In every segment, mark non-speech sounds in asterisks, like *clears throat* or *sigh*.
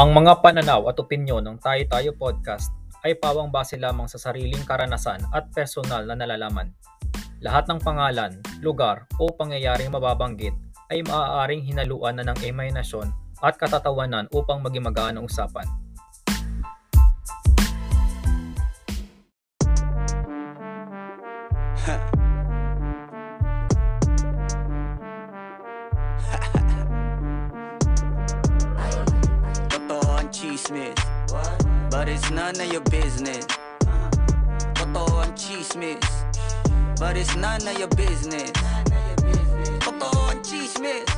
Ang mga pananaw at opinyon ng Tayo Tayo Podcast ay pawang base lamang sa sariling karanasan at personal na nalalaman. Lahat ng pangalan, lugar o pangyayaring mababanggit ay maaaring hinaluan na ng imahinasyon at katatawanan upang maging magaan ang usapan. But it's none of your business Totoo ang chismis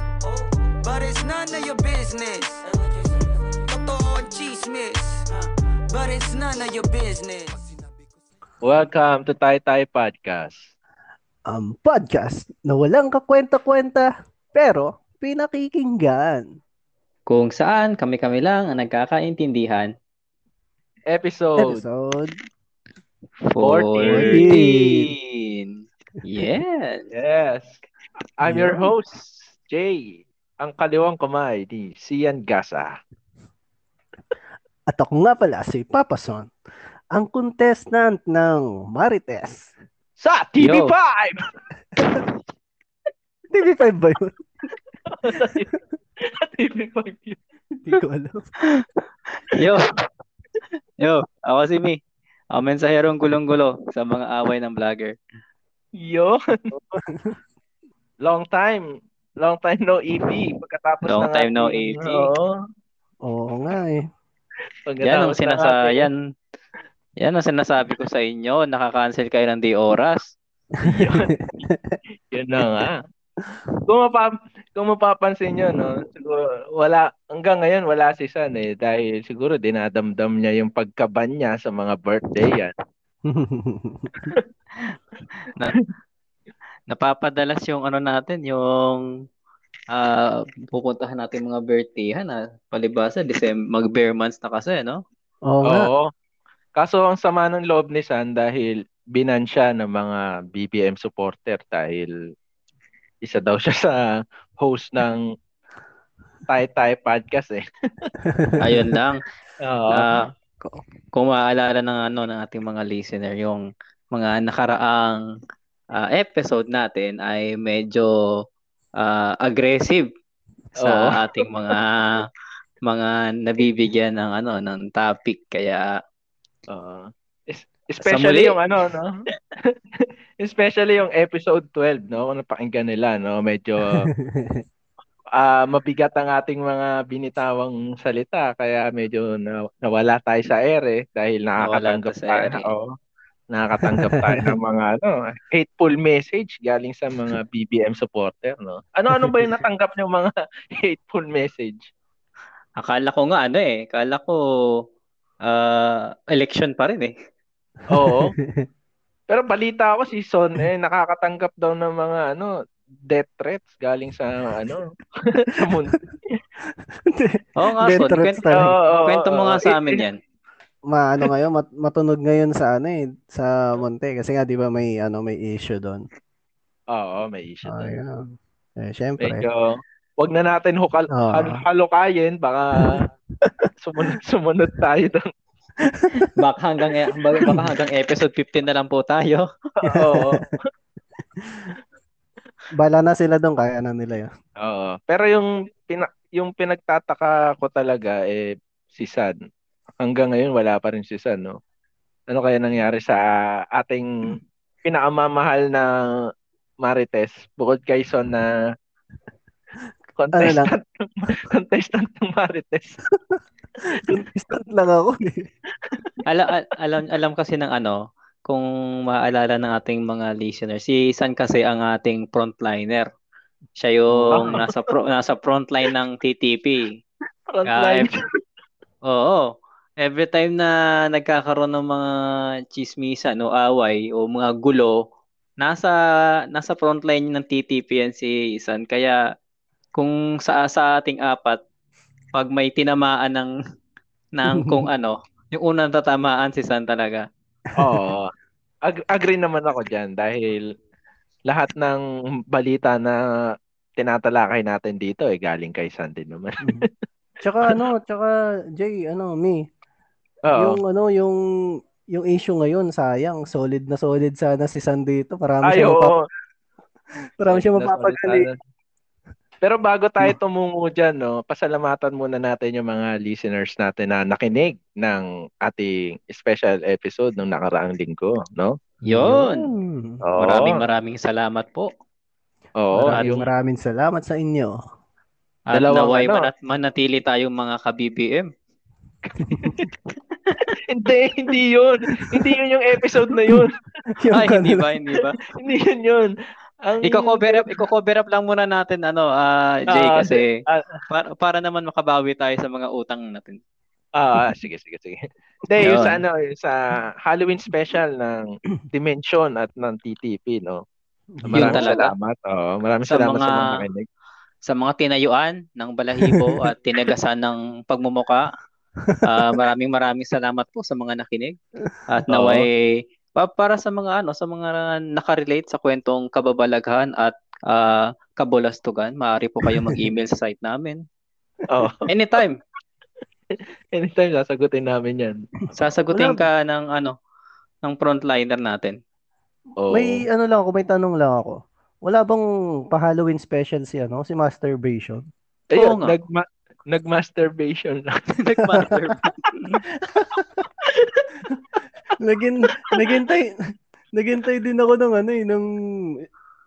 But it's none of your business Totoo ang chismis But it's none of your business Welcome to Tai Tai Podcast. ang podcast na walang kakwenta-kwenta pero pinakikinggan. Kung saan kami-kami lang ang nagkakaintindihan. Episode Episode 14. Yes. Yes. I'm your host, Jay. Ang kaliwang kamay ni Sian Gasa. at ako nga pala si Papa Son, ang contestant ng Marites. Sa TV5! *laughs* TV5 ba yun? TV5 yun. Hindi ko alam. Yo. Yo, ako si Mi. Ang mensaherong gulong-gulo sa mga away ng vlogger. Yun. *laughs* Long time. Long time no EP. Pagkatapos Long ng time no EP. Oo. Oo nga eh. Yan ang Pagkatapos ng sinasa yan. Yan ang sinasabi ko sa inyo, nakaka-cancel kayo ng di oras. *laughs* Yun na nga. Kung, mapa, kung mapapansin nyo, no, siguro, wala, hanggang ngayon wala si San eh, dahil siguro dinadamdam niya yung pagkaban niya sa mga birthday yan. Napapadalas yung ano natin, yung ah pupuntahan natin mga birthday na palibasa December mag bare months na kasi no Oo. Oo. Kaso ang sama ng loob ni San dahil binan siya ng mga BBM supporter dahil isa daw siya sa host ng Tai Tai podcast eh. ayun lang *laughs* Oo. Ah, ku- kung maaalala ng ano ng ating mga listener, yung mga nakaraang ah, episode natin ay medyo ah, aggressive sa Oo. *laughs* ating mga mga nabibigyan ng ano ng topic kaya. Es- especially muli. yung ano, no? *laughs* especially yung episode 12, no? Kung napakinggan nila, no? Medyo *laughs* ah mabigat ang ating mga binitawang salita kaya medyo na, nawala tayo sa air eh dahil nakakatanggap tayo sa oo. nakakatanggap tayo ng *laughs* mga ano, hateful message galing sa mga BBM supporter, no? Ano-ano ba yung *laughs* natanggap niyo mga *laughs* hateful message? akala ko nga ano eh, akala ko ah, election pa rin eh. Oo. Pero balita ako si Son eh nakakatanggap daw ng mga ano death threats galing sa *laughs* ano *laughs* sa mundo. Oo nga, Death Son, threats kwento, talaga. Oo, kwento mo nga sa amin yan. Maano ngayon, mat- matunog ngayon sa ano eh, sa Monte kasi nga 'di ba may ano may issue doon. Oo, may issue Ah, doon. yun. Eh syempre. Medyo wag na natin hukal hal- halukayin baka *laughs* sumunod sumunod tayo doon. Baka hanggang e- baka hanggang episode 15 na lang po tayo. Oo. Bala na sila doon kaya na nila 'yun. Oo. Pero yung pina- yung pinagtataka ko talaga eh si San. Hanggang ngayon wala pa rin si San, no? Ano kaya nangyari sa ating pinakamamahal na Marites bukod kay Son na *laughs* contestant *laughs* contestant ng Marites. *laughs* Instant lang ako eh. Alam, alam, alam kasi ng ano, kung maalala ng ating mga listener, si San kasi ang ating frontliner. Siya yung nasa pro, nasa frontline ng TTP. Frontline. Ev- oo. Every time na nagkakaroon ng mga chismisan o away o mga gulo, nasa nasa frontline ng TTP yan si San. Kaya kung sa sa ating apat, pag may tinamaan ng ng kung *laughs* ano, yung unang tatamaan si San talaga. Oo. *laughs* Ag- agree naman ako diyan dahil lahat ng balita na tinatalakay natin dito eh galing kay San din naman. Tsaka *laughs* ano, tsaka Jay, ano, me, Oo. yung ano, yung yung issue ngayon, sayang, solid na solid sana si San dito. Marami Ay, siya, oo. *laughs* mapap- marami siya Solid na mapapagali. solid sana. Pero bago tayo tumungo dyan, no, pasalamatan muna natin yung mga listeners natin na nakinig ng ating special episode ng nakaraang linggo, no? Yun. Oo. Maraming maraming salamat po. Oo, Maraming yung maraming salamat sa inyo. At Dalawang naway ano. manat- manatili tayong mga ka-BBM. *laughs* hindi, hindi yun. Hindi yun yung episode na yun. *laughs* Yung Ay, hindi ba? Hindi ba? *laughs* hindi yun yun. Ang, Iko-cover up, *laughs* iko-cover up lang muna natin ano, ah Jay Ah, kasi ah. para, para naman makabawi tayo sa mga utang natin. Ah, sige, sige, sige. Hindi, yung Yun. sa, ano, yung sa Halloween special ng *clears throat* Dimension at ng TTP, no? Maraming talaga. salamat. Oo, maraming Sa salamat sa mga- mga nakinig. Sa mga tinayuan ng balahibo *laughs* at tinagasan ng pagmumuka, ah, maraming maraming salamat po sa mga nakinig. At naway pa- para sa mga ano, sa mga nakarelate sa kwentong kababalaghan at ah, kabulastugan, maaari po kayong *laughs* mag-email sa site namin. Oo. Anytime. *laughs* Anytime, sasagutin namin yan. Sasagutin Wala. ka ng ano, ng frontliner natin. Oo. May ano lang ako, may tanong lang ako. Wala bang pa-Halloween special si ano, si Masturbation? Ayun, Oo nga. nagma- nag-masturbation lang. *laughs* Nag-master. Nagin naghintay naghintay din ako ng ano eh, ng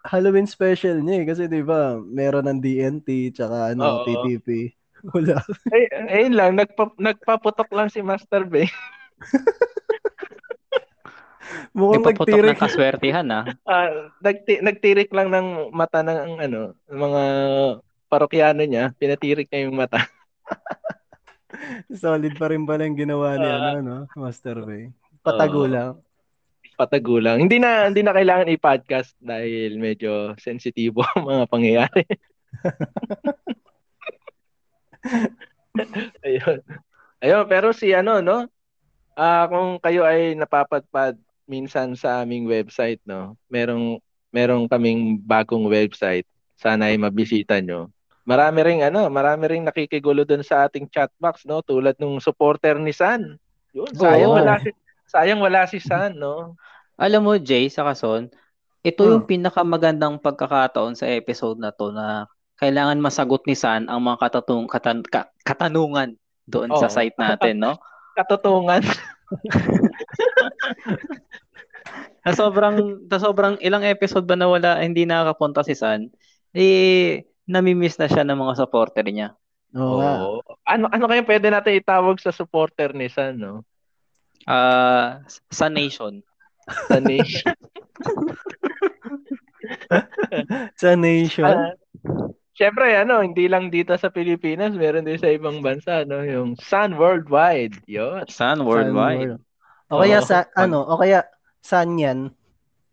Halloween special niya eh. Kasi di ba, meron ng DNT tsaka Oo. ano, TTP. *laughs* Wala. Ay, ayun lang, nagpa- nagpaputok lang si Master Bay. *laughs* Mukhang Ipaputok nagtirik. ng kaswertihan ah. Ah, nagti- nagtirik lang ng mata ng ano, ng mga parokyano niya, pinatirik niya yung mata. *laughs* Solid pa rin pala yung ginawa ni Ah. ano, no? Master Bay. Patago Oo. lang. Patago lang. Hindi na hindi na kailangan i-podcast dahil medyo sensitibo *laughs* ang mga pangyayari. *laughs* Ayun. Ayun, pero si ano, no? Ah, kung kayo ay napapadpad minsan sa aming website, no? Merong merong kaming bagong website. Sana ay mabisita nyo. Marami ring ano, marami ring nakikigulo doon sa ating chat box, no? Tulad nung supporter ni San. Yun, sayang Oo. wala si sayang wala si San, no? Alam mo, Jay, sa kason, ito Hmm. yung pinakamagandang pagkakataon sa episode na to na kailangan masagot ni San ang mga katatung, katan, ka- katanungan doon sa Oo. site natin, no? *laughs* Katotongan. Na *laughs* sobrang, na sobrang ilang episode ba na wala, hindi nakakapunta si San, eh, namimiss na siya ng mga supporter niya. Oo nga. Oo. Ano ano kaya pwede natin itawag sa supporter ni San, no? Ah, sa Nation. Sa nation. *laughs* Sa Nation. Ah, Siyempre, ano, hindi lang dito sa Pilipinas, meron din sa ibang bansa, no? Yung Sun Worldwide. Yun. San Worldwide. O kaya Oo. sa, ano, o kaya, saan yan?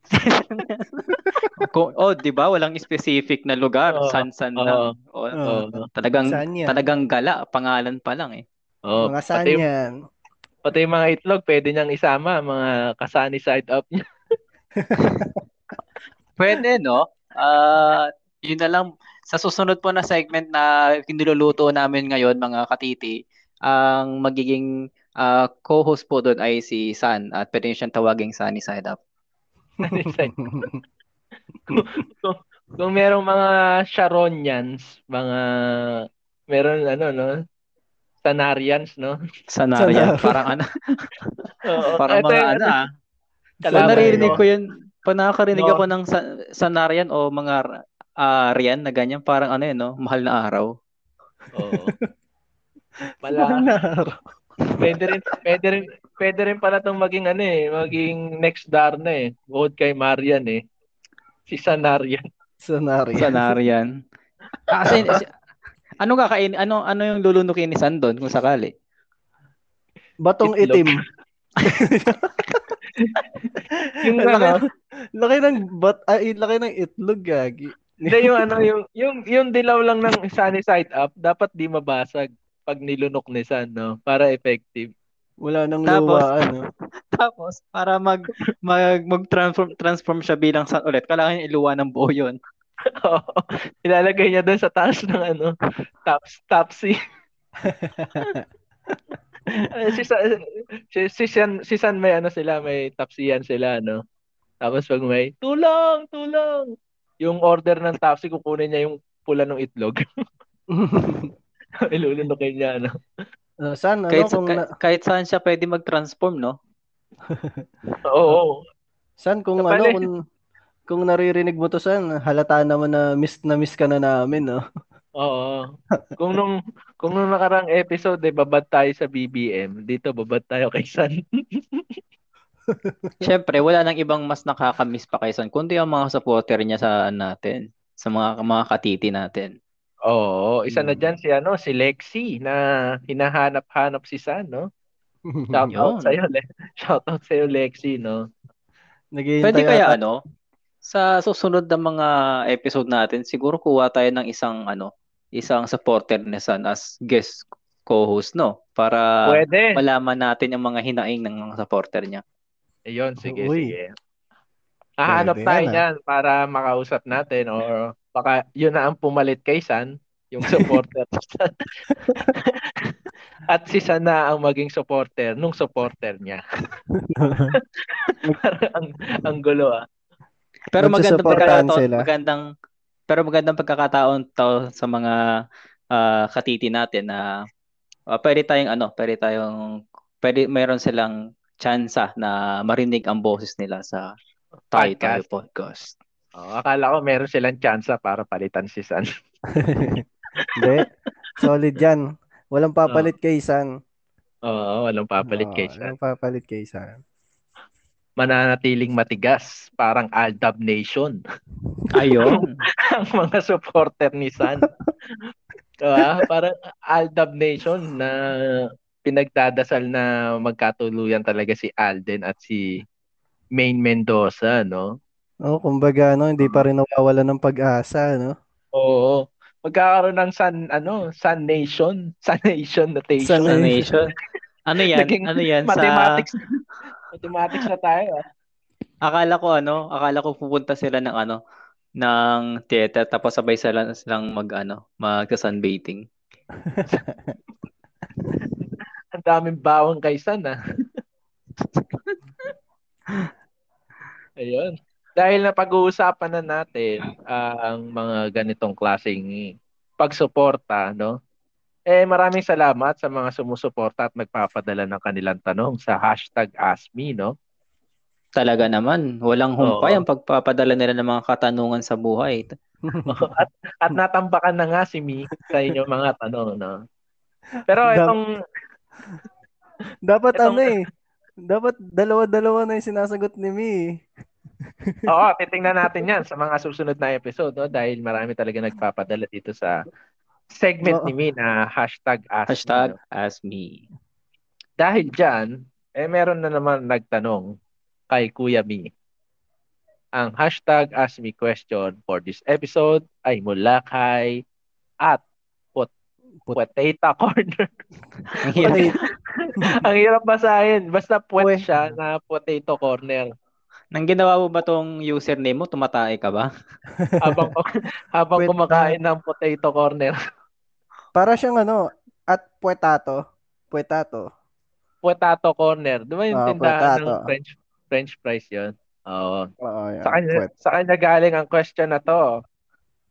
*laughs* Kung, oh, 'di ba? Walang specific na lugar, Oo. san-san Oo. lang. Oh, Oo. talagang Saan yan? talagang gala, pangalan pa lang eh. Oo. Mga saan pati, yan? Pati yung mga itlog, pwede niyang isama, mga kasani side up niya. *laughs* Pwede, no? Ah, yun na lang sa susunod po na segment na kiniluluto namin ngayon, mga katiti, ang magiging ah, co-host po doon ay si San at pwede niyo siyang tawaging Sunny Side Up. kung, kung merong mga Sharonians, mga meron ano no, Sanarians, no? Sanarian, Sanar. parang ano, *laughs* Oo. parang Ito mga yung ano ah. Kalaban, narinig no? ko yun, pag nakakarinig No. ako ng sa- Sanarian o mga ah, Rian na ganyan, parang ano yun, no? Mahal na araw. Oo. *laughs* Wala. Pwede rin, pwede rin, pwede rin pala itong maging ano eh, maging next Darna eh. Bukod kay Marian eh. Si Sanarian. Scenario. Sanarian. *laughs* Ah, Kasi, si- ano kakain, ano ano yung lulunukin ni San doon kung sakali? Batong Itlog. itim. *laughs* Yung laki, ano, laki ng bat, ay, laki ng itlog, gagi. hindi yung ano, yung, yung, yung dilaw lang ng sunny side up, dapat di mabasag pag nilunok ni San, no? Para effective. Wala nang Tapos- luwa, ano. *laughs* Tapos, para mag, mag, mag-transform transform siya bilang San ulit, kailangan iluwa ng buo yun. *laughs* Oo. Ilalagay niya doon sa taas ng ano, top, top C. *laughs* Eh, si, San, si, si, San, si San may ano sila, may tapsiyan sila, no? Tapos pag may, tulong, tulong! Yung order ng taxi, kukunin niya yung pula ng itlog. *laughs* Ilulunukin niya, no? Uh, San, ano, Kahit, kung, ka- na, kahit saan siya pwede mag-transform, no? Oo. San, kung Kapal ano, kung, kung naririnig mo to, San, halata naman na miss na miss ka na namin, no? Oo. Kung nung kung nung nakarang episode eh babad tayo sa BBM, dito babad tayo kay San. *laughs* Siyempre, wala nang ibang mas nakakamiss pa kay Son, kundi ang mga supporter niya sa natin, sa mga mga katiti natin. Oo, isa na Hmm. diyan si ano, si Lexi na hinahanap-hanap si San, no? *laughs* Shout out sa iyo, Le- shout out sa iyo Lexi, no? Naghihintay Pwede kaya ata- ano, sa susunod na mga episode natin, siguro kuha tayo ng isang ano, isang supporter ni Son as guest co-host, no? Para Pwede. malaman natin yung mga hinaing ng mga supporter niya. Ayun, sige, Uy. sige. Hahanap Pwede tayo yan, ah. niyan para makausap natin or baka yun na ang pumalit kay San, yung supporter San. *laughs* At si San na ang maging supporter nung supporter niya. *laughs* *laughs* Parang ang, ang gulo ah. Pero magandang pagkakataon, sila. magandang pero magandang pagkakataon to sa mga ah, katiti natin na ah, pwede tayong ano, pwede tayong pwede mayroon silang tsansa na marinig ang boses nila sa Tayo Podcast. Podcast. Oh, akala ko meron silang tsansa para palitan si San. *laughs* Hindi. Solid yan. Walang papalit kay San. Oo, walang papalit Oo, kay San. Walang papalit kay San. Mananatiling matigas, parang Aldab Nation. *laughs* Ayun. *laughs* ang mga supporter ni San. Diba? Parang Aldab Nation na pinagdadasal na magkatuluyan talaga si Alden at si Main Mendoza, no? Oh, kumbaga ano, hindi pa rin nawawala ng pag-asa, no? Oo. Magkakaroon ng Sun, ano, Sun Nation. Sun Nation notation. Sun nation. Ano yan? Naging ano yan? Sa, Mathematics. Na tayo. ah. akala ko ano, akala ko pupunta sila ng ano, ng theater tapos sabay sila silang mag ano, magsa-sunbathing. *laughs* Ang daming bawang kay San, ah. *laughs* Ayun. Dahil na pag-uusapan na natin ah, ang mga ganitong klaseng pagsuporta, no? Eh, maraming salamat sa mga sumusuporta at nagpapadala ng kanilang tanong sa hashtag AskMe, no? Talaga naman, walang humpay Oo. ang pagpapadala nila ng mga katanungan sa buhay. *laughs* at, at natambakan na nga si Mi sa inyong mga tanong, no? Pero itong, Dapat Itong- ano eh. Dapat dalawa-dalawa na yung sinasagot ni Mi. oo, titingnan natin yan sa mga susunod na episode, no? Dahil marami talaga nagpapadala dito sa segment Oo. ni Mi na hashtag AskMe, Hashtag no? ask me. Dahil dyan, eh meron na naman nagtanong kay Kuya Mi. Ang hashtag Ask Me Question for this episode ay mula kay at pot, Pot- Potato Corner. *laughs* Ang hirap. *laughs* Ang hirap basahin. Basta puwet siya na Potato Corner. Nang ginawa mo ba tong username mo, tumatae ka ba? Habang, *laughs* habang kumakain ng Potato Corner. Para siyang ano, at puetato. Puetato. Potato Corner. Di ba yung Ah, tindahan potato. ng French French fries yun? Oo. Oo, yan. Sa kanya, Puwet. sa kanya galing ang question na to.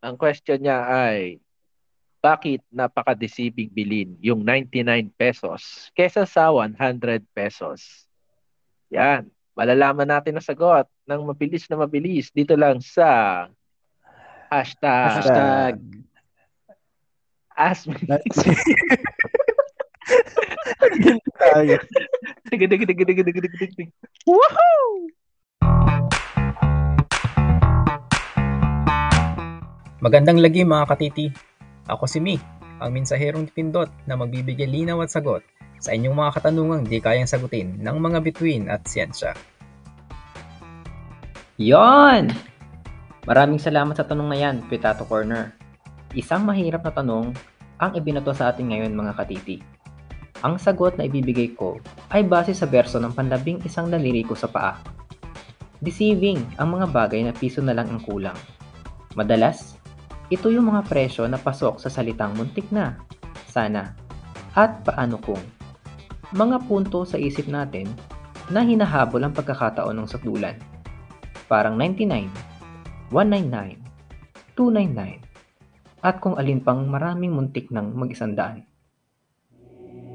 Ang question niya ay, bakit napaka-deceiving bilhin yung 99 pesos kesa sa 100 pesos? Yan. Malalaman natin ang sagot ng mabilis na mabilis dito lang sa hashtag, Hashtag. Ask me. tayo. Dig, dig, dig, dig, dig, dig, dig, dig. Magandang lagi mga katiti. Ako si Mi, ang mensaherong pindot na magbibigay linaw at sagot sa inyong mga katanungang di kayang sagutin ng mga bituin at siyensya. Yon! Maraming salamat sa tanong na yan, Potato Corner. Isang mahirap na tanong ang ibinato sa atin ngayon mga katiti. Ang sagot na ibibigay ko ay base sa verso ng panlabing isang daliri ko sa paa. Deceiving ang mga bagay na piso na lang ang kulang. Madalas, ito yung mga presyo na pasok sa salitang muntik na, sana, at paano kung. Mga punto sa isip natin na hinahabol ang pagkakataon ng sakdulan. Parang 99, 199, 299, at kung alin pang maraming muntik ng mag-isandaan.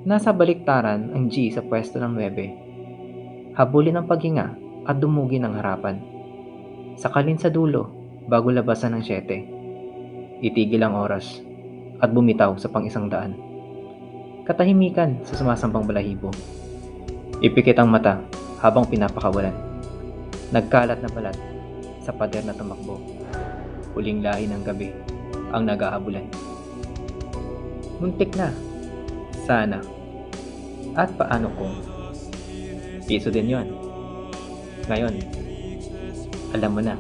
Nasa baliktaran ang G sa pwesto ng 9. Habulin ang paghinga at dumugi ng harapan. Sakalin sa dulo bago labasan ng 7. Itigil ang oras at bumitaw sa pang-isang daan. Katahimikan sa sumasampang balahibo. Ipikit ang mata habang pinapakawalan. Nagkalat na balat sa pader na tumakbo. Huling lahi ng gabi ang nag-aabulan. Muntik na. Sana. At paano kung piso din yon. Ngayon, alam mo na.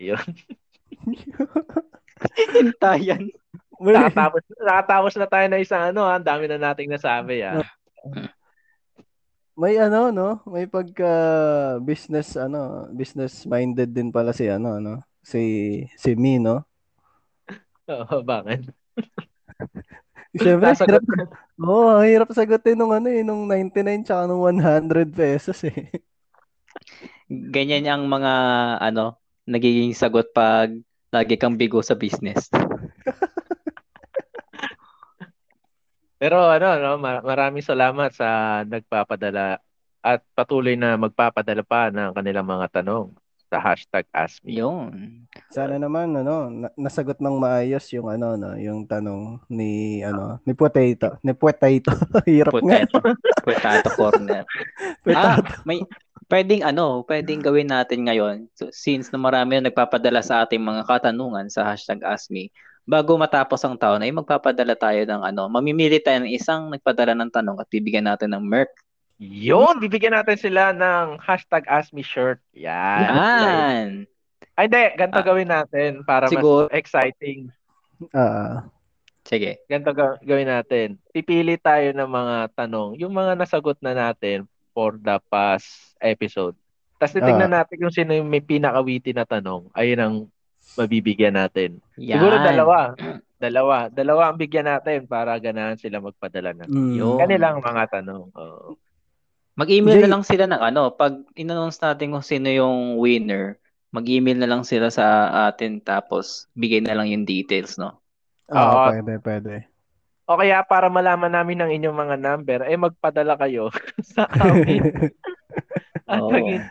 Yun. *laughs* Hintayan. Nakatapos, nakatapos na tayo na isang ano, ha? ang dami na nating nasabi. ah. May ano, no? May pagka business, ano, business minded din pala si ano, no? Si, si Me, no? *laughs* Oo, bakit? *laughs* Siyempre, hirap, *laughs* oh, hirap sagutin nung ano eh, nung 99 tsaka nung 100 pesos eh. Ganyan ang mga ano, nagiging sagot pag lagi kang bigo sa business. Pero ano, no, ma- maraming salamat sa nagpapadala at patuloy na magpapadala pa ng kanilang mga tanong sa hashtag AskMe. Yun. Sana naman ano, na- nasagot ng maayos yung ano no, yung tanong ni ano, ni Potato, ni Potato. *laughs* Hirap nga. Potato. Potato corner. *laughs* Ah, Potato. may pwedeng ano, pwedeng gawin natin ngayon. So, since na marami na nagpapadala sa ating mga katanungan sa hashtag AskMe, bago matapos ang taon ay magpapadala tayo ng ano, mamimili tayo ng isang nagpadala ng tanong at bibigyan natin ng merch. Yun, bibigyan natin sila ng hashtag AskMe shirt. Yan. Yan. Ay, hindi. Ganito Ah. gawin natin para Siguro- mas exciting. Ah, Sige. Ganito ga- gawin natin. Pipili tayo ng mga tanong. Yung mga nasagot na natin for the past episode. Tapos titignan natin kung sino yung may pinakawiti na tanong. Ayun ang mabibigyan natin. Yan. Siguro dalawa. Dalawa. Dalawa ang bigyan natin para ganahan sila magpadala ng mm, kanilang mga tanong. Oo. Mag-email Jay- na lang sila ng ano, pag in-announce natin kung sino yung winner, mag-email na lang sila sa atin tapos bigay na lang yung details, no? Oo, Oo. pwede, pwede. O kaya para malaman namin ng inyong mga number, eh magpadala kayo *laughs* sa amin. *laughs* at,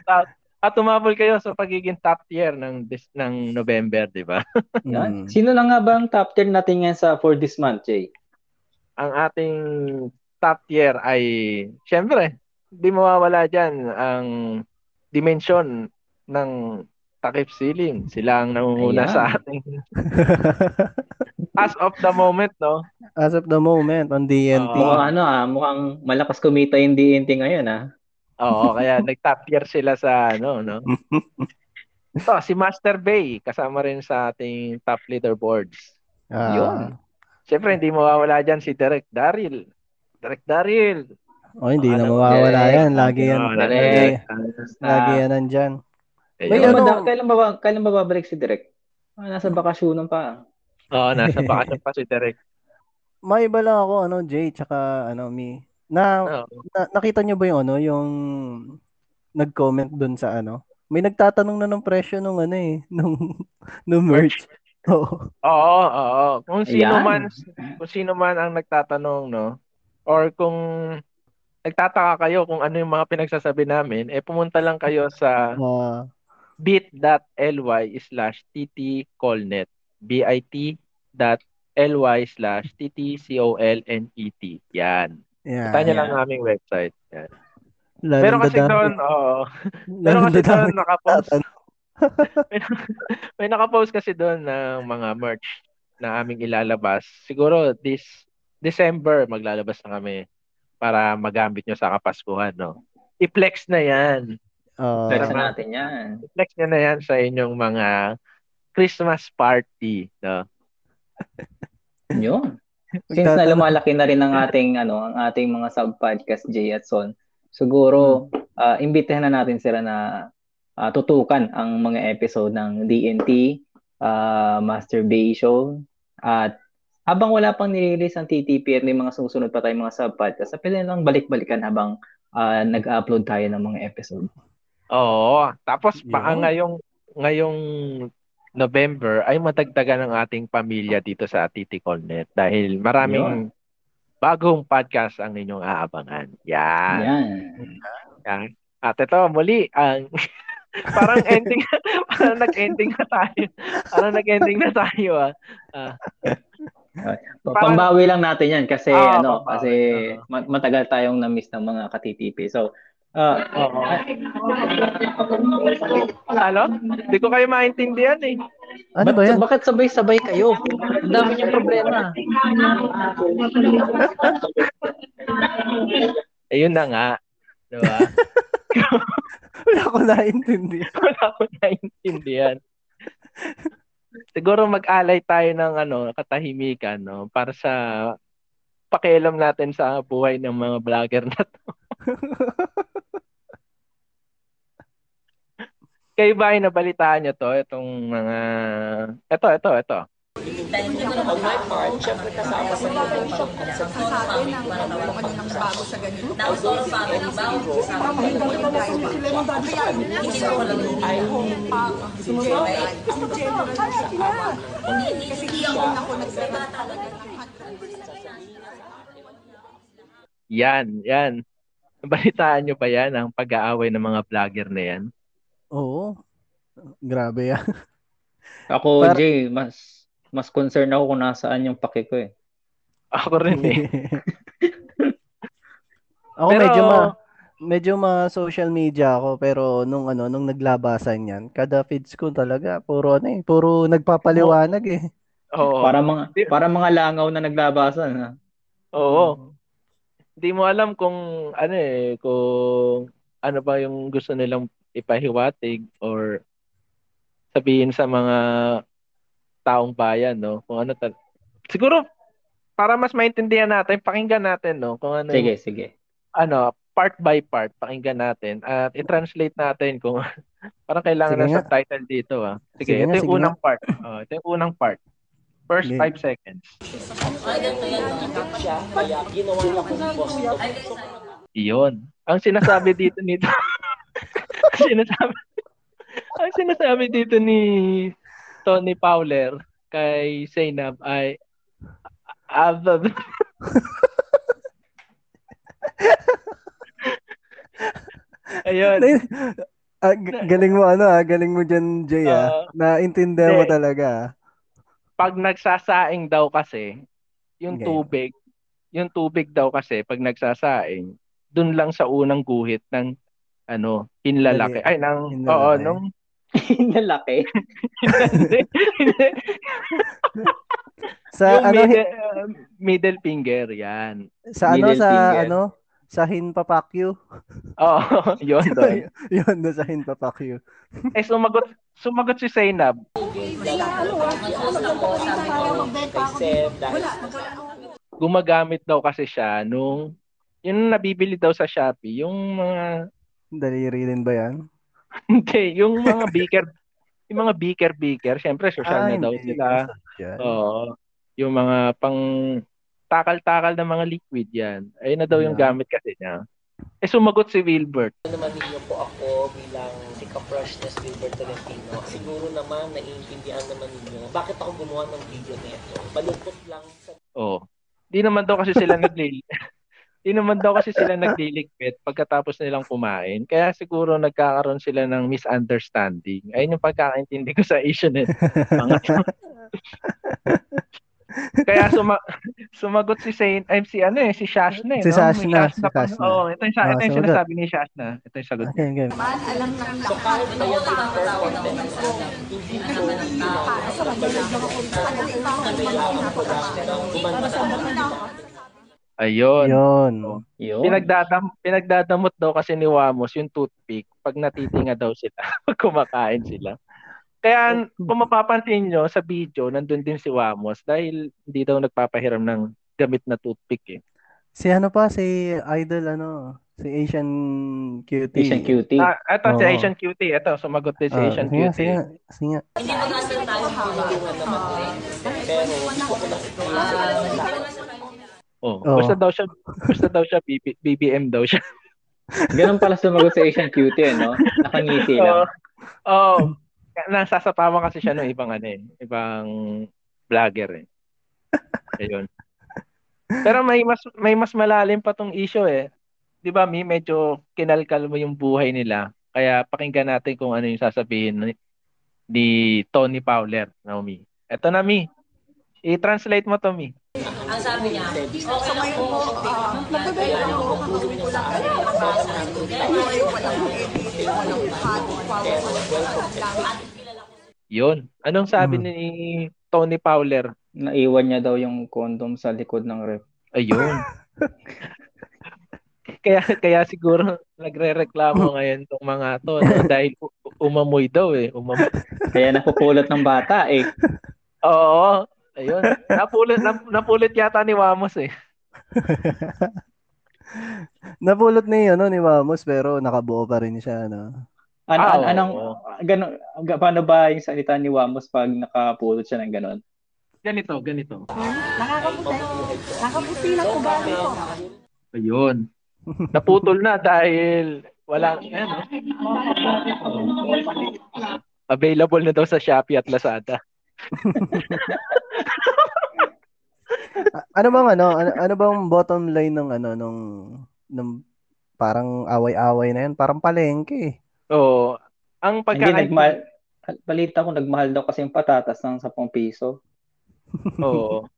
top, at tumabol kayo sa pagiging top tier ng dis- ng November, di ba? *laughs* Yan. Mm. Sino lang nga ba ang top 10 natin yan sa for this month, Jay? Ang ating top tier ay, syempre, di mawawala dyan ang dimension ng takip ceiling. Sila ang nangunguna Ayan. sa ating *laughs* as of the moment, no? As of the moment on DNT. Mukhang ano ah, mukhang malakas kumita yung DNT ngayon ah. Oo, kaya *laughs* nag-top tier sila sa ano, no? *laughs* Ito, si Master Bay, kasama rin sa ating top leaderboards. Ah, Yun. Siyempre, hindi mawawala dyan si Derek Daryl. Derek Daryl. Oh, hindi na Ano, mawawala Direk. yan. Lagi yan. Oh, Lagi, Direk. lagi yan nandyan. Ayun. May Kailan, ano- kailan ba kailan ba babalik si Direk? Ah, nasa bakasyonan pa. Oo, nasa *laughs* bakasyon pa si Derek. May iba lang ako, ano, Jay, tsaka, ano, me. Na, Oo. na nakita nyo ba yung, ano, yung nag-comment dun sa, ano? May nagtatanong na ng presyo nung, ano, eh, *laughs* nung, nung merch. Oo. Oo, oo. Kung sino Ayan. man, kung sino man ang nagtatanong, no? Or kung nagtataka kayo kung ano yung mga pinagsasabi namin, eh pumunta lang kayo sa Ah, bit.ly slash ttcolnet. bit.ly slash ttcolnet. Yan. Yan. Punta nyo lang yan. ang aming website. Yan. Lalo Pero na kasi doon, oo. lalo *laughs* Pero na kasi doon nakapost, *laughs* may, may nakapost kasi doon ng mga merch na aming ilalabas. Siguro this December maglalabas na kami para magamit nyo sa Kapaskuhan, no? I-flex na yan. Ah, Flex Tama. natin yan. I-flex nyo na yan sa inyong mga Christmas party, no? Yun. Since na lumalaki na rin ang ating ano, ang ating mga sub-podcast Jay at Son, siguro ah imbitahan na natin sila na ah, tutukan ang mga episode ng DNT, ah, masturbation, at habang wala pang nililinis ang TTP at may mga susunod pa tayong mga sub-podcast, pwede lang balik-balikan habang ah, nag-upload tayo ng mga episode. Oo. Tapos Yun. baka ngayong ngayong November ay matagdagan ng ating pamilya dito sa Titi Colnet dahil maraming bagong podcast ang inyong aabangan. Yan. Yan. Yan. At ito muli ang *laughs* parang ending *laughs* parang nag-ending na tayo. Parang nag-ending na tayo ah. Ah, Parang- Pambawi lang natin yan kasi Oo, ano, pambawi, kasi matagal tayong na-miss ng mga ka-TTP. So, ah, Oo. Ano? Hindi ko kayo maintindihan eh. Ano ba yan? Bakit sabay-sabay kayo? Ang dami niyong problema. Ayun na nga. Diba? *laughs* Wala ko naintindihan. *laughs* Wala ko naintindihan. Siguro mag-alay tayo ng ano, katahimikan no para sa pakialam natin sa buhay ng mga vlogger na to. *laughs* Kayo ba ay nabalitaan nyo to? Itong mga... Ito, ito, ito. Yan, yan. Nabalitaan nyo ba yan ang pag-aaway ng mga vlogger na yan? Oo. Grabe yan. *laughs* Ako, Par- Jay, mas mas concerned ako kung nasaan yung pake ko eh. Ako rin eh. *laughs* ako Pero- medyo ma medyo ma social media ako pero nung ano nung naglabasan yan kada feeds ko talaga puro ano eh puro nagpapaliwanag eh Oo. Para mga para mga langaw na naglabasan ha. Oo. Hindi mo alam kung ano eh, kung ano ba yung gusto nilang ipahiwatig or sabihin sa mga taong bayan, no? Kung ano tal- Siguro para mas maintindihan natin, pakinggan natin, no? Kung ano Sige, yung- sige. ano, part by part, pakinggan natin at i-translate natin kung parang kailangan Sige ng nga. subtitle dito, ah. Sige, Sige ito nga, yung sige unang part. Oh, ito yung unang part. First Sige. five seconds. Iyon. Ang sinasabi dito nito. Sinasabi *laughs* Ang sinasabi dito ni Tony Fowler kay Zainab ay ah, *laughs* Ayun. Ah, g- galing mo ano ah, galing mo diyan Jay ah. Ah, Naintindihan mo talaga. ah. Pag nagsasaing daw kasi, yung Okay. tubig, yung tubig daw kasi pag nagsasaing, dun lang sa unang guhit ng ano, hinlalaki. Ay, ng, Hinlalaki. oo, nung, *laughs* Lalaki. hindi, hindi. Sa yung ano middle, uh, middle finger, yan. sa ano middle sa finger. ano sa hinpapakyu. Oo, *laughs* yun doon. *laughs* Yun doon sa hinpapakyu. Eh, sumagot, sumagot si Zainab. Gumagamit daw kasi siya nung, yung nabibili daw sa Shopee, yung mga, Daliri din ba yan? hindi, yung mga *laughs* beaker, yung mga beaker beaker, syempre social na daw Ah, sila. Yan. Oo. Yung mga pang takal-takal na mga liquid yan. Ayun na daw yung Yeah. gamit kasi niya. Eh sumagot si Wilbert. naman ninyo po ako bilang si Ka-Freshness Wilbert Tolentino. Siguro naman naiintindihan naman ninyo bakit ako gumawa ng video na ito. Baluktot lang sa Oh. Di naman daw kasi sila *laughs* naglili. Di naman daw kasi sila nagliligpit pagkatapos nilang kumain. Kaya siguro nagkakaroon sila ng misunderstanding. Ayun yung pagkakaintindi ko sa issue nito. Mga- *laughs* Kaya suma- sumagot si Saint, ay si ano eh, si Shashna eh. Si no? Shashna, si Shashna. Oo, ito yung, sa- Ah, ito yung sumagot. sinasabi ni Shashna. Ito yung sagot. Okay, okay. So kahit na yan ay perfect hindi ko Ayun. Yun. Yun. Pinagdadam pinagdadamot daw kasi ni Wamos yung toothpick pag natitinga daw sila, *laughs* pag kumakain sila. Kaya kung mapapansin nyo sa video, nandun din si Wamos dahil hindi daw nagpapahiram ng gamit na toothpick eh. Si ano pa si Idol ano Si Asian Cutie. Asian cutie. Ah, eto si Oo. Asian Cutie. Eto, sumagot din si Ah, Asian sige, Cutie. sige, sige. Hindi mo kasi tayo eh. Pero Oh, Oo. basta daw siya, basta daw siya BB, BBM daw siya. *laughs* Ganun pala sumagot sa Asian cutie, no? Nakangiti lang. Oh, nasasapawan kasi siya ng ibang ano eh, ibang vlogger eh. Ayun. Pero may mas may mas malalim pa tong issue eh. 'Di ba, Mi, medyo kinalkal mo yung buhay nila. Kaya pakinggan natin kung ano yung sasabihin ni, ni Tony Fowler, Naomi. Eto na, Mi. I-translate mo to, Mi. Ang sabi niya, okay lang po, lang po. Kaya lang po, gawin ko lang kayo natin. Yun. Anong sabi Hmm. ni Tony Fowler? Naiwan niya daw yung condom sa likod ng ref. Ayun. *laughs* kaya kaya siguro nagrereklamo ngayon tong mga to no? *laughs* dahil umamoy daw eh. Umamoy. Kaya napupulot ng bata eh. *laughs* Oo. Ayun. Napulot nap, napulot yata ni Wamos eh. *laughs* Napulot ni, ano, ni Mamos, pero nakabuo pa rin siya, no? Ano, Ah, an- anong, ganun, ga- paano ba yung salita ni Wamos pag nakapulot siya ng ganon? Ganito, ganito. Nakapusi lang ko ba ito? Ayun. Naputol na dahil walang ano. Available na daw sa Shopee at Lazada. *laughs* Ano bang ano, ano, ano bang bottom line ng ano nung nung parang away-away na yan, parang palengke. eh. Oo. Ang Hindi, pagkaka nagmahal, balita ko nagmahal daw kasi yung patatas ng 10 piso. *laughs* Oo.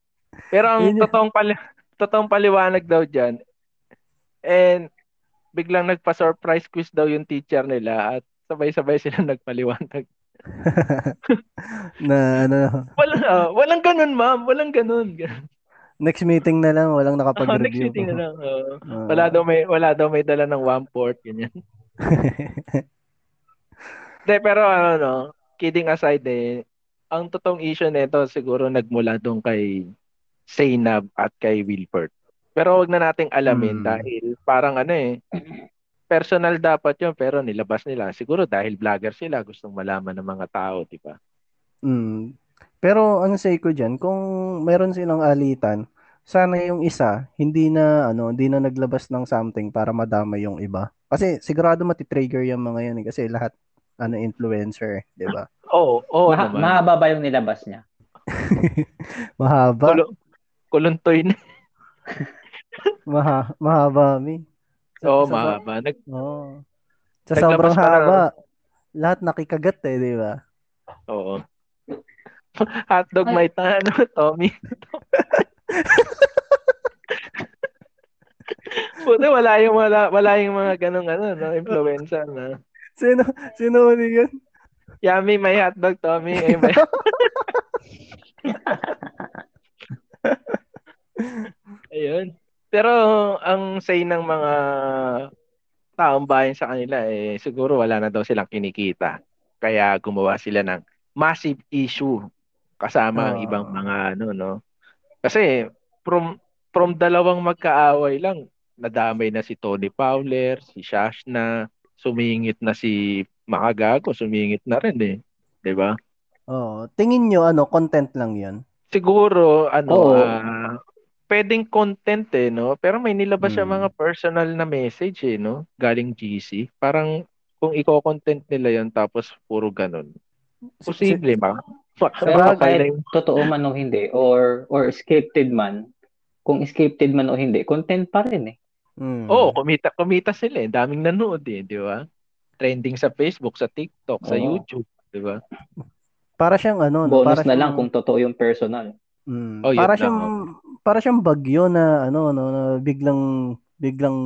Pero ang totoong pali totoong paliwanag daw diyan and biglang nagpa-surprise quiz daw yung teacher nila at sabay-sabay sila *laughs* nagpaliwanag. *laughs* na ano, Walang ah, walang ganun, ma'am. Walang ganun. *laughs* next meeting na lang, walang Oh, next nakapag-review. meeting na lang. oo. Ah. wala daw may wala daw may dala ng one port ganyan. *laughs* De, pero ano no, kidding aside eh, ang totoong issue nito siguro nagmula doon kay Zainab at kay Wilford. Pero wag na nating alamin Hmm. dahil parang ano eh, personal dapat yun pero nilabas nila. Siguro dahil vlogger sila, gustong malaman ng mga tao, di ba? Mm. Pero ang say ko diyan, kung meron silang alitan, sana yung isa hindi na ano, hindi na naglabas ng something para madama yung iba. Kasi sigurado matitrigger yung mga yan eh, kasi lahat ano influencer, 'di ba? Oo, oo Maha- naman. mahaba ba yung nilabas niya? *laughs* Mahaba, Kulo- kuluntoy na. *laughs* maha, mahaba mi. Oo, sa- mahaba. Nag, Oo. Sa sobrang pa na- haba, lahat nakikagat eh, 'di ba? oo. *laughs* Hotdog may tano, Tommy. *laughs* Puta, wala yung wala, wala yung mga ganong ano, no, influencer na. Sino sino uli yun? Yummy, may hotdog, Tommy. Eh, may... *laughs* Ayun. Pero ang say ng mga taong bayan sa kanila eh siguro wala na daw silang kinikita. Kaya gumawa sila ng massive issue kasama ang Ah. ibang mga ano no. Kasi from from dalawang magkaaway lang nadamay na si Tony Fowler, si Shashna, sumingit na si Makagago, sumingit na rin eh. 'Di ba? Oh, tingin nyo ano, content lang 'yon. Siguro ano Oo. ah, pwedeng content eh no, pero may nilabas siya Hmm. mga personal na message eh no, galing GC. Parang kung iko-content nila 'yon tapos puro ganun. Posible ma. Pero kahit totoo man o hindi or or scripted man, kung scripted man o hindi, content pa rin eh. Mm. Oo, kumita kumita sila eh. Daming nanood eh, di ba? Trending sa Facebook, sa TikTok, sa Oo. YouTube, di ba? Para siyang ano, no, Bonus para na lang siyang- kung totoo yung personal. Mm, Oh, para lang, siyang para siyang bagyo na ano no, na biglang biglang